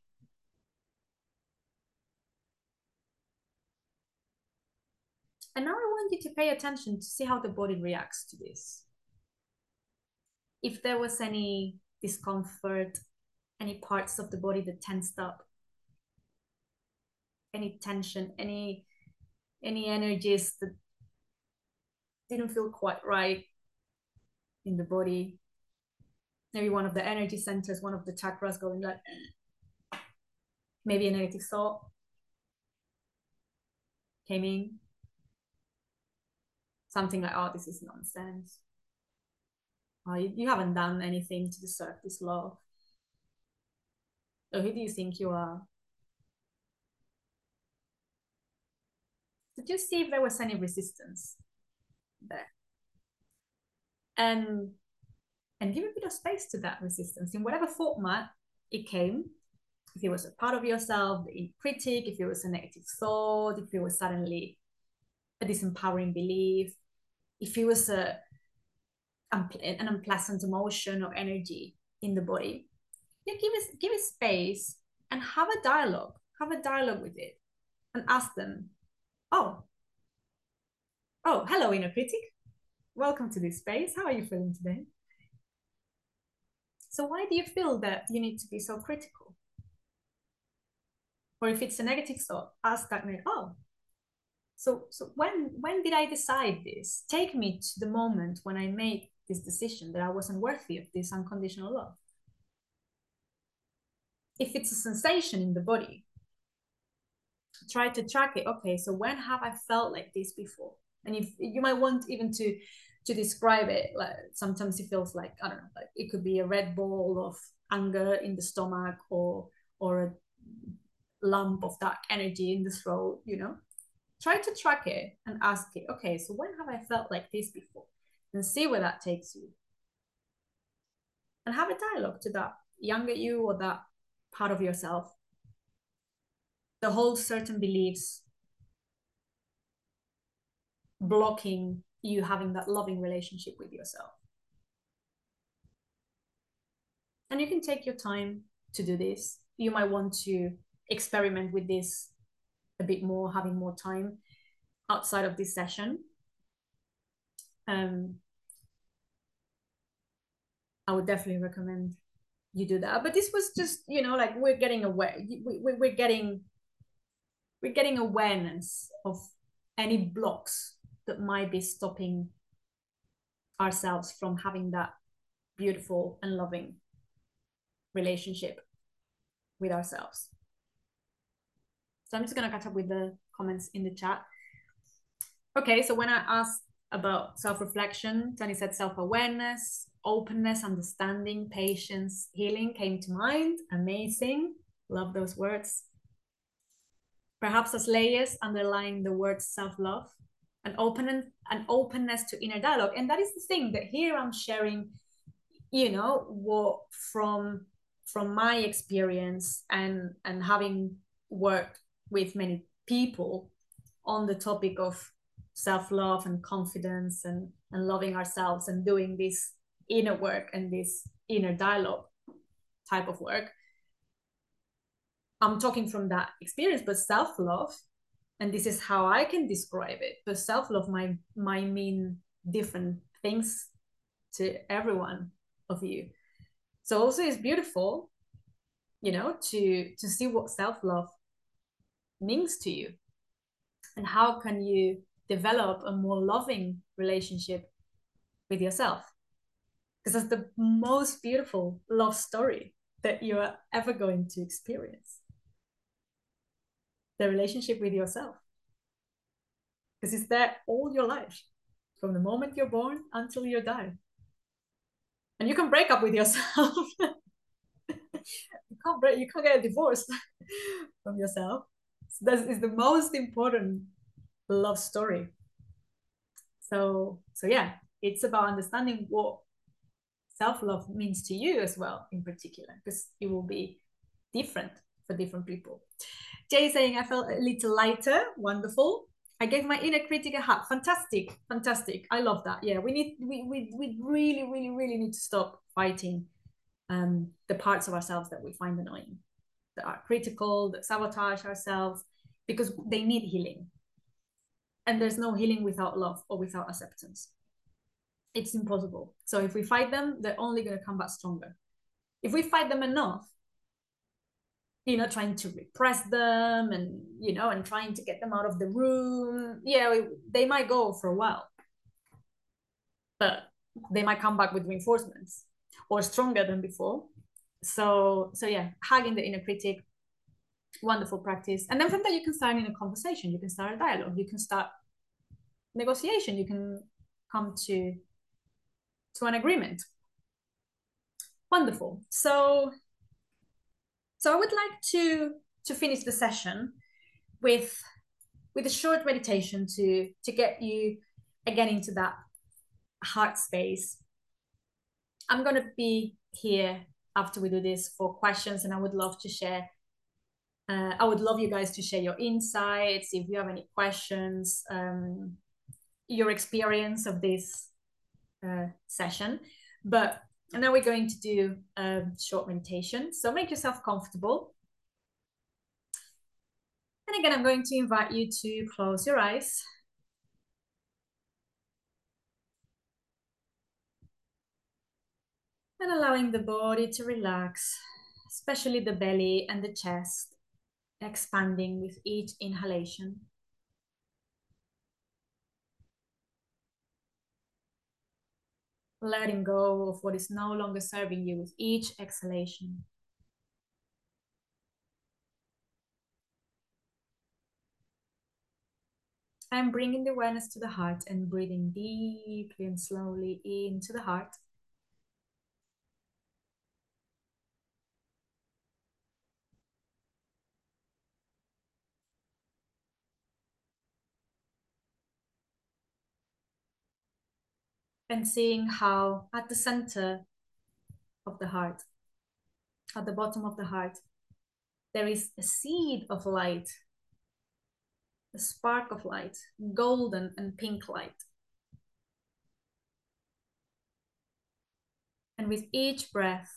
And now I want you to pay attention to see how the body reacts to this if there was any discomfort, any parts of the body that tensed up, any tension, any any energies that didn't feel quite right in the body. Maybe one of the energy centers, one of the chakras going like maybe a negative thought came in. Something like, oh, this is nonsense. Oh, you, haven't done anything to deserve this love. So who do you think you are? Did you see if there was any resistance there? and and give a bit of space to that resistance in whatever format it came if it was a part of yourself the critic if it was a negative thought if it was suddenly a disempowering belief if it was a an unpleasant emotion or energy in the body. Yeah give it give it space and have a dialogue have a dialogue with it and ask them oh oh hello inner critic. Welcome to this space. How are you feeling today? So why do you feel that you need to be so critical? Or if it's a negative thought ask that oh so so when when did i decide this? Take me to the moment when i made this decision that i wasn't worthy of this unconditional love. If it's a sensation in the body try to track it. Okay so when have i felt like this before? And if you might want even to to describe it like sometimes it feels like i don't know like it could be a red ball of anger in the stomach or or a lump of dark energy in the throat you know? Try to track it and ask it okay so when have i felt like this before and see where that takes you. And have a dialogue to that younger you or that part of yourself the whole certain beliefs blocking you having that loving relationship with yourself. And you can take your time to do this. You might want to experiment with this a bit more, having more time outside of this session. Um, I would definitely recommend you do that. But this was just, you know, like we're getting aware, we, we, we're getting, we're getting awareness of any blocks that might be stopping ourselves from having that beautiful and loving relationship with ourselves. So I'm just to catch up with the comments in the chat. Okay, so when I asked about self reflection, Tony said self awareness, openness, understanding, patience, healing came to mind. Amazing. Love those words. Perhaps as layers underlying the word self love, an open an openness to inner dialogue. And that is the thing that here I'm sharing, you know, what from from my experience and and having worked with many people on the topic of self-love and confidence and, and loving ourselves and doing this inner work and this inner dialogue type of work. I'm talking from that experience but self-love and this is how i can describe it but self-love might might mean different things to everyone of you. So also it's beautiful you know to to see what self-love means to you. And how can you develop a more loving relationship with yourself. Because that's the most beautiful love story that you are ever going to experience. The relationship with yourself. Because it's there all your life from the moment you're born until you die. And you can break up with yourself. You can't break you can't get a divorce from yourself. That is the most important love story. So so yeah it's about understanding what self-love means to you as well in particular because it will be different for different people. Jay saying i felt a little lighter. Wonderful. I gave my inner critic a hug. Fantastic fantastic. I love that. Yeah we need we we, we really really really need to stop fighting um the parts of ourselves that we find annoying that are critical, that sabotage ourselves, because they need healing. And there's no healing without love or without acceptance. It's impossible. So if we fight them, they're only going to come back stronger. If we fight them enough, you know, trying to repress them and, you know, and trying to get them out of the room, yeah, they might go for a while. But they might come back with reinforcements or stronger than before so so yeah hugging the inner critic wonderful practice. And then from there you can start in a conversation. You can start a dialogue. You can start negotiation. You can come to to an agreement. Wonderful. So so i would like to to finish the session with with a short meditation to to get you again into that heart space. I'm going to be here after we do this for questions, and I would love to share. Uh, I would love you guys to share your insights if you have any questions, um, your experience of this uh, session. But now we're going to do a short meditation. So make yourself comfortable. And again, I'm going to invite you to close your eyes. And allowing the body to relax, especially the belly and the chest, expanding with each inhalation. Letting go of what is no longer serving you with each exhalation. I'm bringing the awareness to the heart and breathing deeply and slowly into the heart. And seeing how at the center of the heart, at the bottom of the heart, there is a seed of light a spark of light, golden and pink light. And with each breath,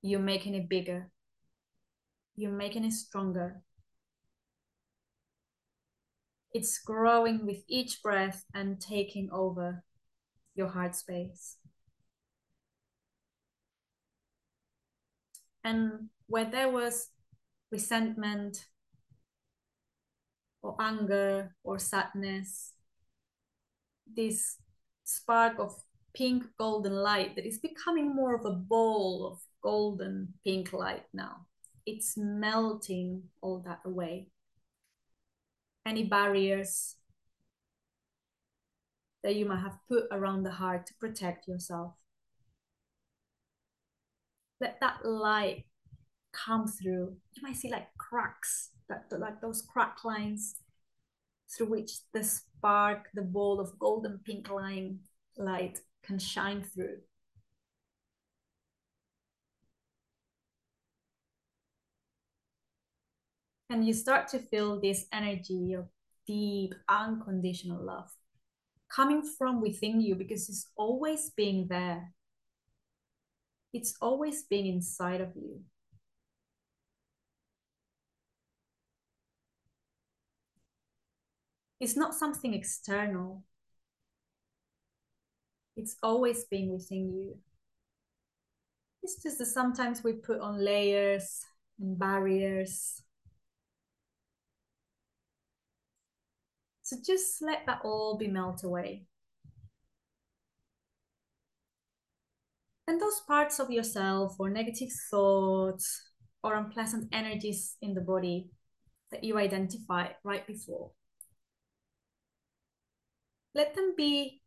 you're making it bigger, you're making it stronger. It's growing with each breath and taking over your heart space. And where there was resentment or anger or sadness, this spark of pink golden light that is becoming more of a ball of golden pink light now. It's melting all that away. Any barriers that you might have put around the heart to protect yourself. Let that light come through. You might see like cracks, that like those crack lines through which the spark, the ball of golden pink line light can shine through. And you start to feel this energy of deep, unconditional love coming from within you because it's always being there. It's always being inside of you. It's not something external. It's always being within you. It's just that sometimes we put on layers and barriers. So just let that all be melt away. And those parts of yourself or negative thoughts or unpleasant energies in the body that you identified right before, let them be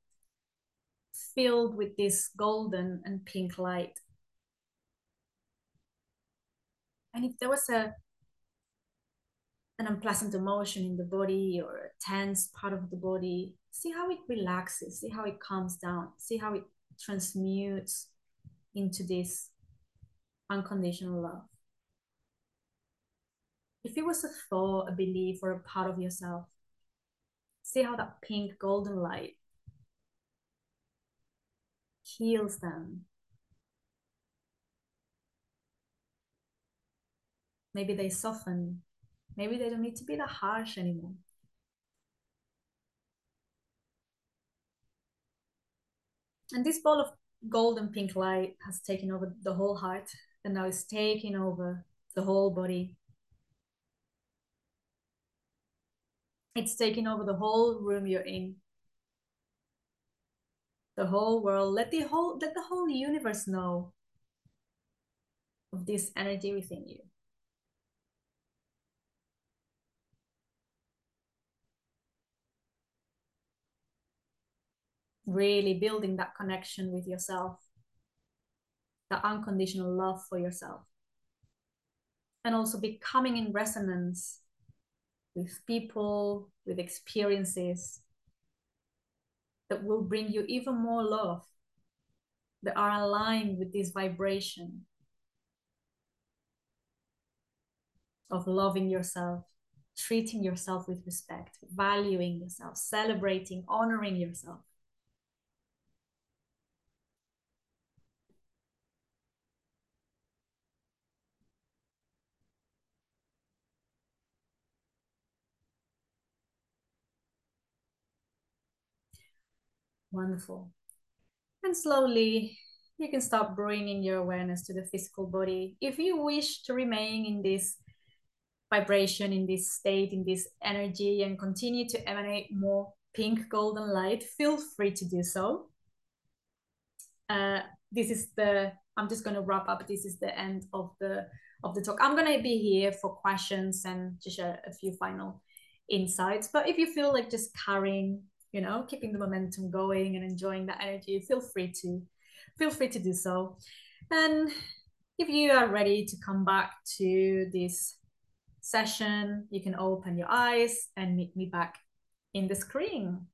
filled with this golden and pink light. And if there was a an unpleasant emotion in the body or a tense part of the body, see how it relaxes, see how it calms down, see how it transmutes into this unconditional love. If it was a thought, a belief, or a part of yourself, See how that pink golden light heals them. Maybe they soften. Maybe they don't need to be that harsh anymore. And this ball of golden pink light has taken over the whole heart and now it's taking over the whole body It's taking over the whole room you're in. The whole world. Let the whole let the whole universe know of this energy within you. Really building that connection with yourself, that unconditional love for yourself. And also becoming in resonance with people, with experiences that will bring you even more love, that are aligned with this vibration of loving yourself, treating yourself with respect, valuing yourself, celebrating, honoring yourself. Wonderful. And slowly you can start bringing your awareness to the physical body. If you wish to remain in this vibration, in this state, in this energy, and continue to emanate more pink golden light, feel free to do so. Uh, this is the, I'm just going to wrap up. This is the end of the of the talk. I'm going to be here for questions and just share a few final insights. But if you feel like just carrying you know keeping the momentum going and enjoying that energy feel free to feel free to do so. And if you are ready to come back to this session you can open your eyes and meet me back in the screen.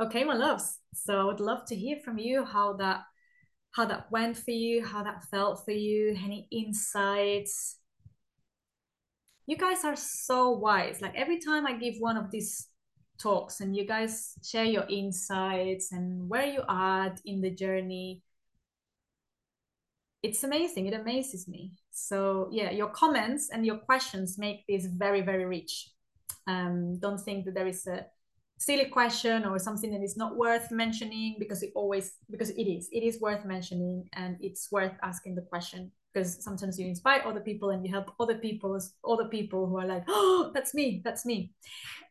Okay my loves. So i would love to hear from you how that how that went for you how that felt for you any insights. You guys are so wise. Like every time i give one of these talks and you guys share your insights and where you are in the journey it's amazing. It amazes me. So yeah your comments and your questions make this very very rich. Um, don't think that there is a silly question or something that is not worth mentioning because it always because it is it is worth mentioning and it's worth asking the question because sometimes you inspire other people and you help other people other people who are like oh that's me that's me.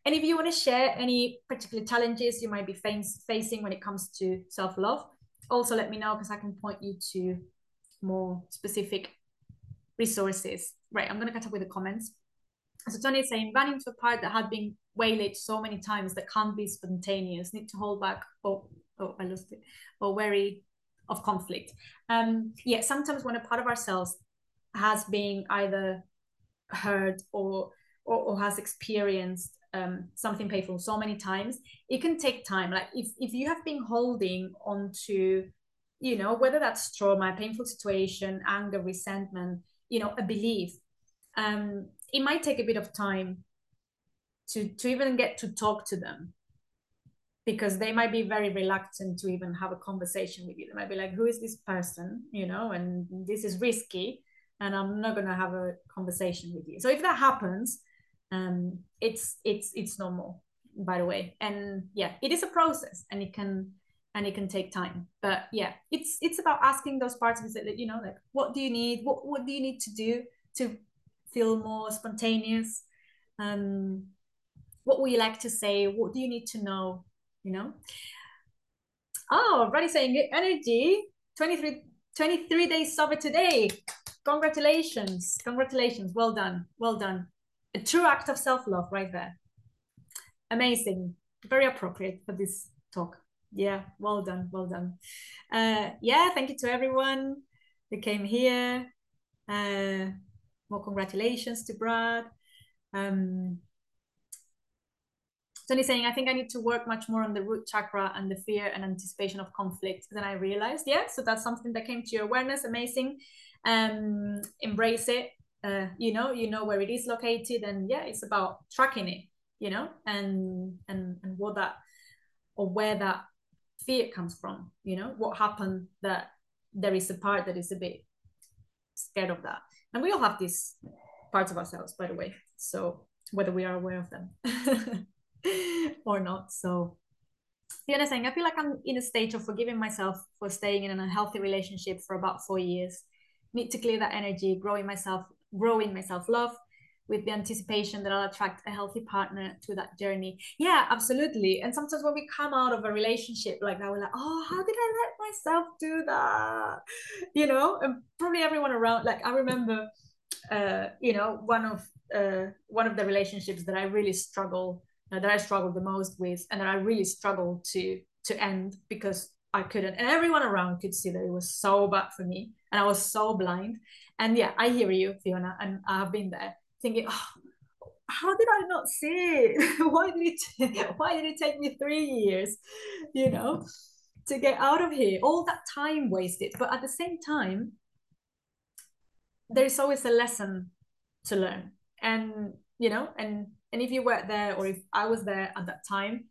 And if you want to share any particular challenges you might be facing when it comes to self-love also let me know because i can point you to more specific resources. Right i'm going to catch up with the comments. So tony is saying run into a part that had been waylaid so many times that can't be spontaneous. Need to hold back oh oh i lost it. Or worry of conflict. Um, yeah, sometimes when a part of ourselves has been either hurt or or, or has experienced um, something painful so many times, it can take time. Like if if you have been holding on to, you know, whether that's trauma, painful situation, anger, resentment, you know, a belief, um, it might take a bit of time to to even get to talk to them because they might be very reluctant to even have a conversation with you. They might be like, who is this person? You know, and this is risky and I'm not gonna have a conversation with you. So if that happens, um, it's it's it's normal, by the way. And yeah, it is a process and it can and it can take time. But yeah, it's it's about asking those parts of that, you know, like what do you need? What what do you need to do to feel more spontaneous? Um what would you like to say? What do you need to know? You know? Oh already saying energy. 23 23 days sober today. Congratulations. Congratulations. Well done. Well done. A true act of self-love right there. Amazing. Very appropriate for this talk. Yeah well done well done. Uh yeah thank you to everyone who came here. Uh more congratulations to brad. Um Tony saying, I think I need to work much more on the root chakra and the fear and anticipation of conflict than I realized. Yeah, so that's something that came to your awareness. Amazing. Um, embrace it. Uh, you know, you know where it is located, and yeah, it's about tracking it. You know, and and and what that or where that fear comes from. You know, what happened that there is a part that is a bit scared of that, and we all have these parts of ourselves, by the way. So whether we are aware of them. or not. So the other thing, I feel like I'm in a stage of forgiving myself for staying in an unhealthy relationship for about four years. Need to clear that energy, growing myself, growing myself love with the anticipation that I'll attract a healthy partner to that journey. Yeah, absolutely. And sometimes when we come out of a relationship like that, we're like, oh, how did I let myself do that? You know, and probably everyone around, like I remember uh, you know, one of uh one of the relationships that I really struggle Uh, that I struggled the most with, and that I really struggled to to end because I couldn't, and everyone around could see that it was so bad for me, and I was so blind. And yeah, I hear you, Fiona, and I've been there thinking, oh, how did I not see it? why did it why did it take me three years, you know, to get out of here? All that time wasted. But at the same time, there's always a lesson to learn. And you know, and and if you were there or if I was there at that time,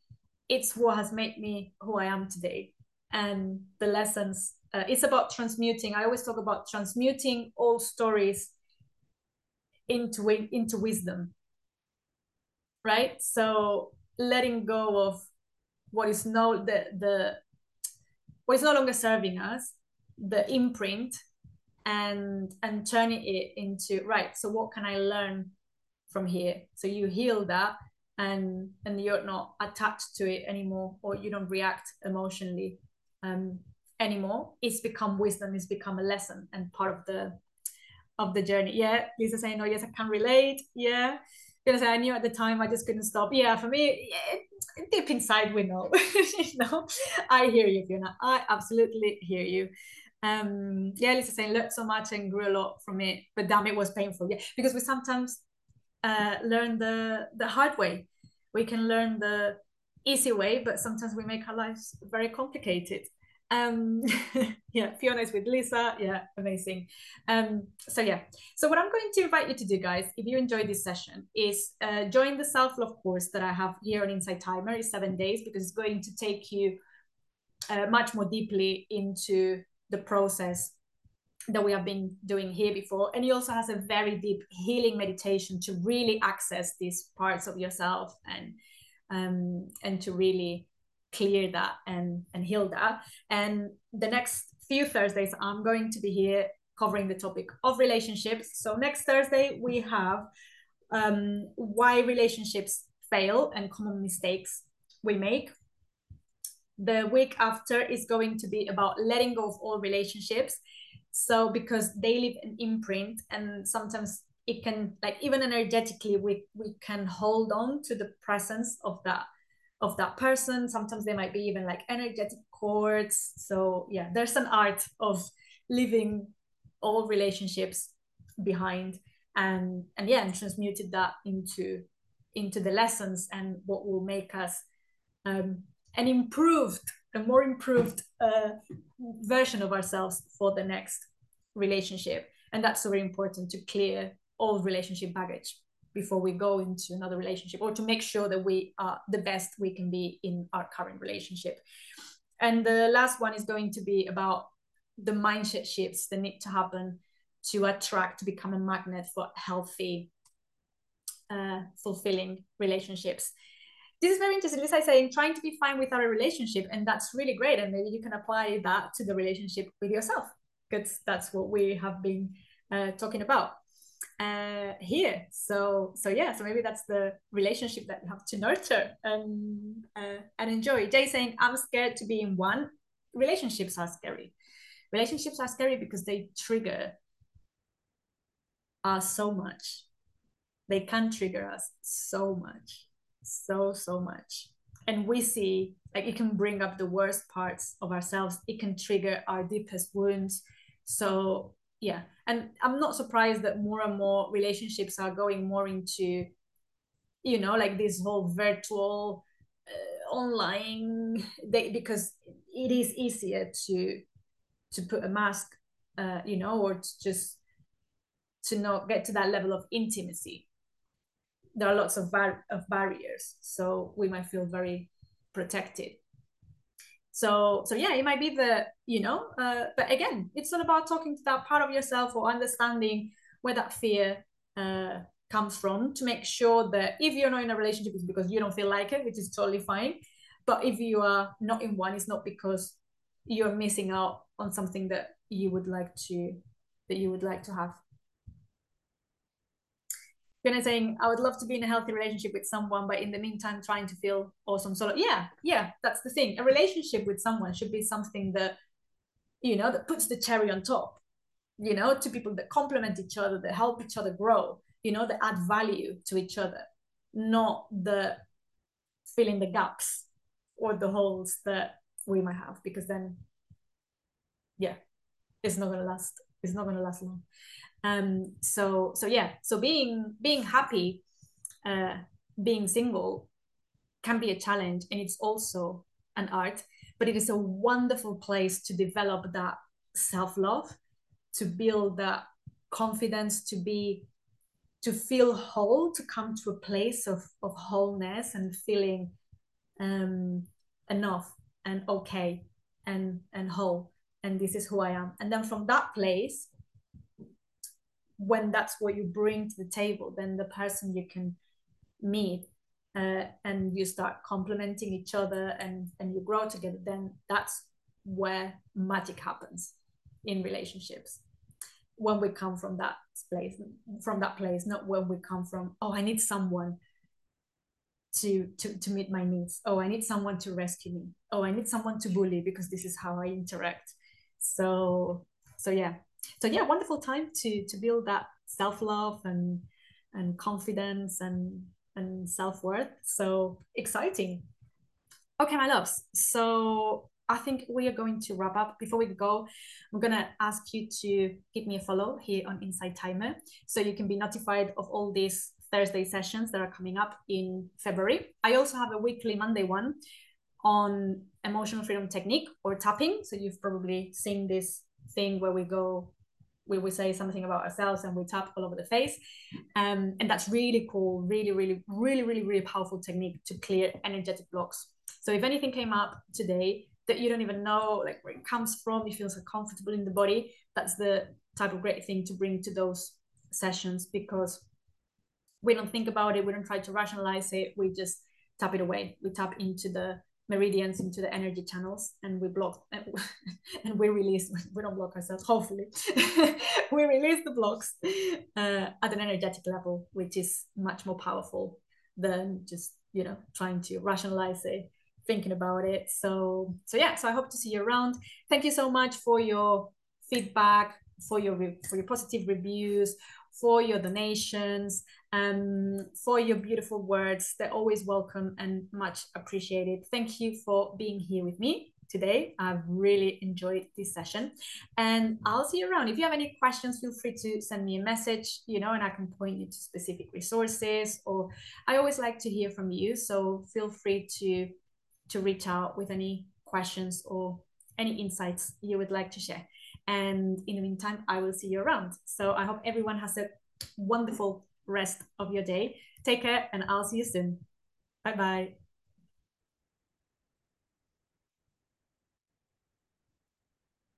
it's what has made me who I am today. And the lessons, uh, it's about transmuting. I always talk about transmuting all stories into into wisdom right so letting go of what is no the the what is no longer serving us the imprint and and turning it into right so what can i learn from here so you heal that and and you're not attached to it anymore or you don't react emotionally um anymore it's become wisdom it's become a lesson and part of the of the journey yeah lisa saying oh yes i can relate yeah gonna say I knew at the time I just couldn't stop. Yeah, for me, yeah, deep inside we know. you know, I hear you, Fiona. I absolutely hear you. Um, yeah, Lisa saying learned so much and grew a lot from it, but damn, it was painful. Yeah, because we sometimes uh, learn the the hard way. We can learn the easy way, but sometimes we make our lives very complicated. Um yeah fiona is with lisa. Yeah amazing. Um so yeah. So what i'm going to invite you to do guys if you enjoy this session is uh, join the self-love course that i have here on Insight Timer. Is seven days because it's going to take you uh, much more deeply into the process that we have been doing here before. And he also has a very deep healing meditation to really access these parts of yourself and um and to really clear that and and heal that. And the next few thursdays i'm going to be here covering the topic of relationships. So next thursday we have um, why relationships fail and common mistakes we make. The week after is going to be about letting go of all relationships so because they leave an imprint and sometimes it can like even energetically we we can hold on to the presence of that of that person. Sometimes they might be even like energetic cords. So yeah, there's an art of leaving all relationships behind and and yeah, and transmuted that into into the lessons and what will make us um, an improved, a more improved uh, version of ourselves for the next relationship. And that's very important to clear all relationship baggage before we go into another relationship or to make sure that we are the best we can be in our current relationship and the last one is going to be about the mindset shifts that need to happen to attract to become a magnet for healthy uh, fulfilling relationships this is very interesting as i say trying to be fine with our relationship and that's really great and maybe you can apply that to the relationship with yourself because that's what we have been uh, talking about uh, here. So so yeah, so maybe that's the relationship that you have to nurture and uh, and enjoy. Jay saying, "I'm scared to be in one." Relationships are scary. Relationships are scary because they trigger us so much. They can trigger us so much, so so much, and we see like it can bring up the worst parts of ourselves. It can trigger our deepest wounds. So yeah and i'm not surprised that more and more relationships are going more into you know like this whole virtual uh, online they, because it is easier to to put a mask uh, you know or to just to not get to that level of intimacy there are lots of, bar- of barriers so we might feel very protected. So so yeah it might be the you know uh, but again it's all about talking to that part of yourself or understanding where that fear uh, comes from to make sure that if you're not in a relationship it's because you don't feel like it which is totally fine. But if you are not in one it's not because you're missing out on something that you would like to that you would like to have Fiona saying, I would love to be in a healthy relationship with someone, but in the meantime, trying to feel awesome. So, yeah, yeah, that's the thing. A relationship with someone should be something that, you know, that puts the cherry on top, you know, to people that complement each other, that help each other grow, you know, that add value to each other, not the filling the gaps or the holes that we might have, because then, yeah, it's not going to last. It's not going to last long um so so yeah so being being happy uh, being single can be a challenge and it's also an art but it is a wonderful place to develop that self-love to build that confidence to be to feel whole to come to a place of, of wholeness and feeling um, enough and okay and and whole. And this is who i am. And then from that place when that's what you bring to the table then the person you can meet uh, and you start complementing each other and and you grow together then that's where magic happens in relationships. When we come from that place from that place not when we come from oh i need someone to to to meet my needs. Oh i need someone to rescue me. Oh i need someone to bully because this is how i interact. So so yeah so yeah wonderful time to to build that self-love and and confidence and and self-worth. So exciting. Okay my loves. So i think we are going to wrap up. Before we go i'm going to ask you to give me a follow here on Insight Timer so you can be notified of all these thursday sessions that are coming up in february. I also have a weekly monday one on emotional freedom technique or tapping. So you've probably seen this thing where we go we would say something about ourselves and we tap all over the face. Um, and that's really cool, really, really, really, really, really powerful technique to clear energetic blocks. So if anything came up today that you don't even know like where it comes from, you feel so comfortable in the body, that's the type of great thing to bring to those sessions because we don't think about it, we don't try to rationalize it, we just tap it away. We tap into the meridians into the energy channels and we block and we release we don't block ourselves hopefully. We release the blocks uh, at an energetic level which is much more powerful than just you know trying to rationalize it thinking about it. So so yeah so i hope to see you around. Thank you so much for your feedback for your for your positive reviews for your donations, um, for your beautiful words. They're always welcome and much appreciated. Thank you for being here with me today. I've really enjoyed this session and I'll see you around. If you have any questions, feel free to send me a message, you know, and I can point you to specific resources or I always like to hear from you. So feel free to, to reach out with any questions or any insights you would like to share. And in the meantime, I will see you around. So I hope everyone has a wonderful rest of your day. Take care, and I'll see you soon. Bye bye.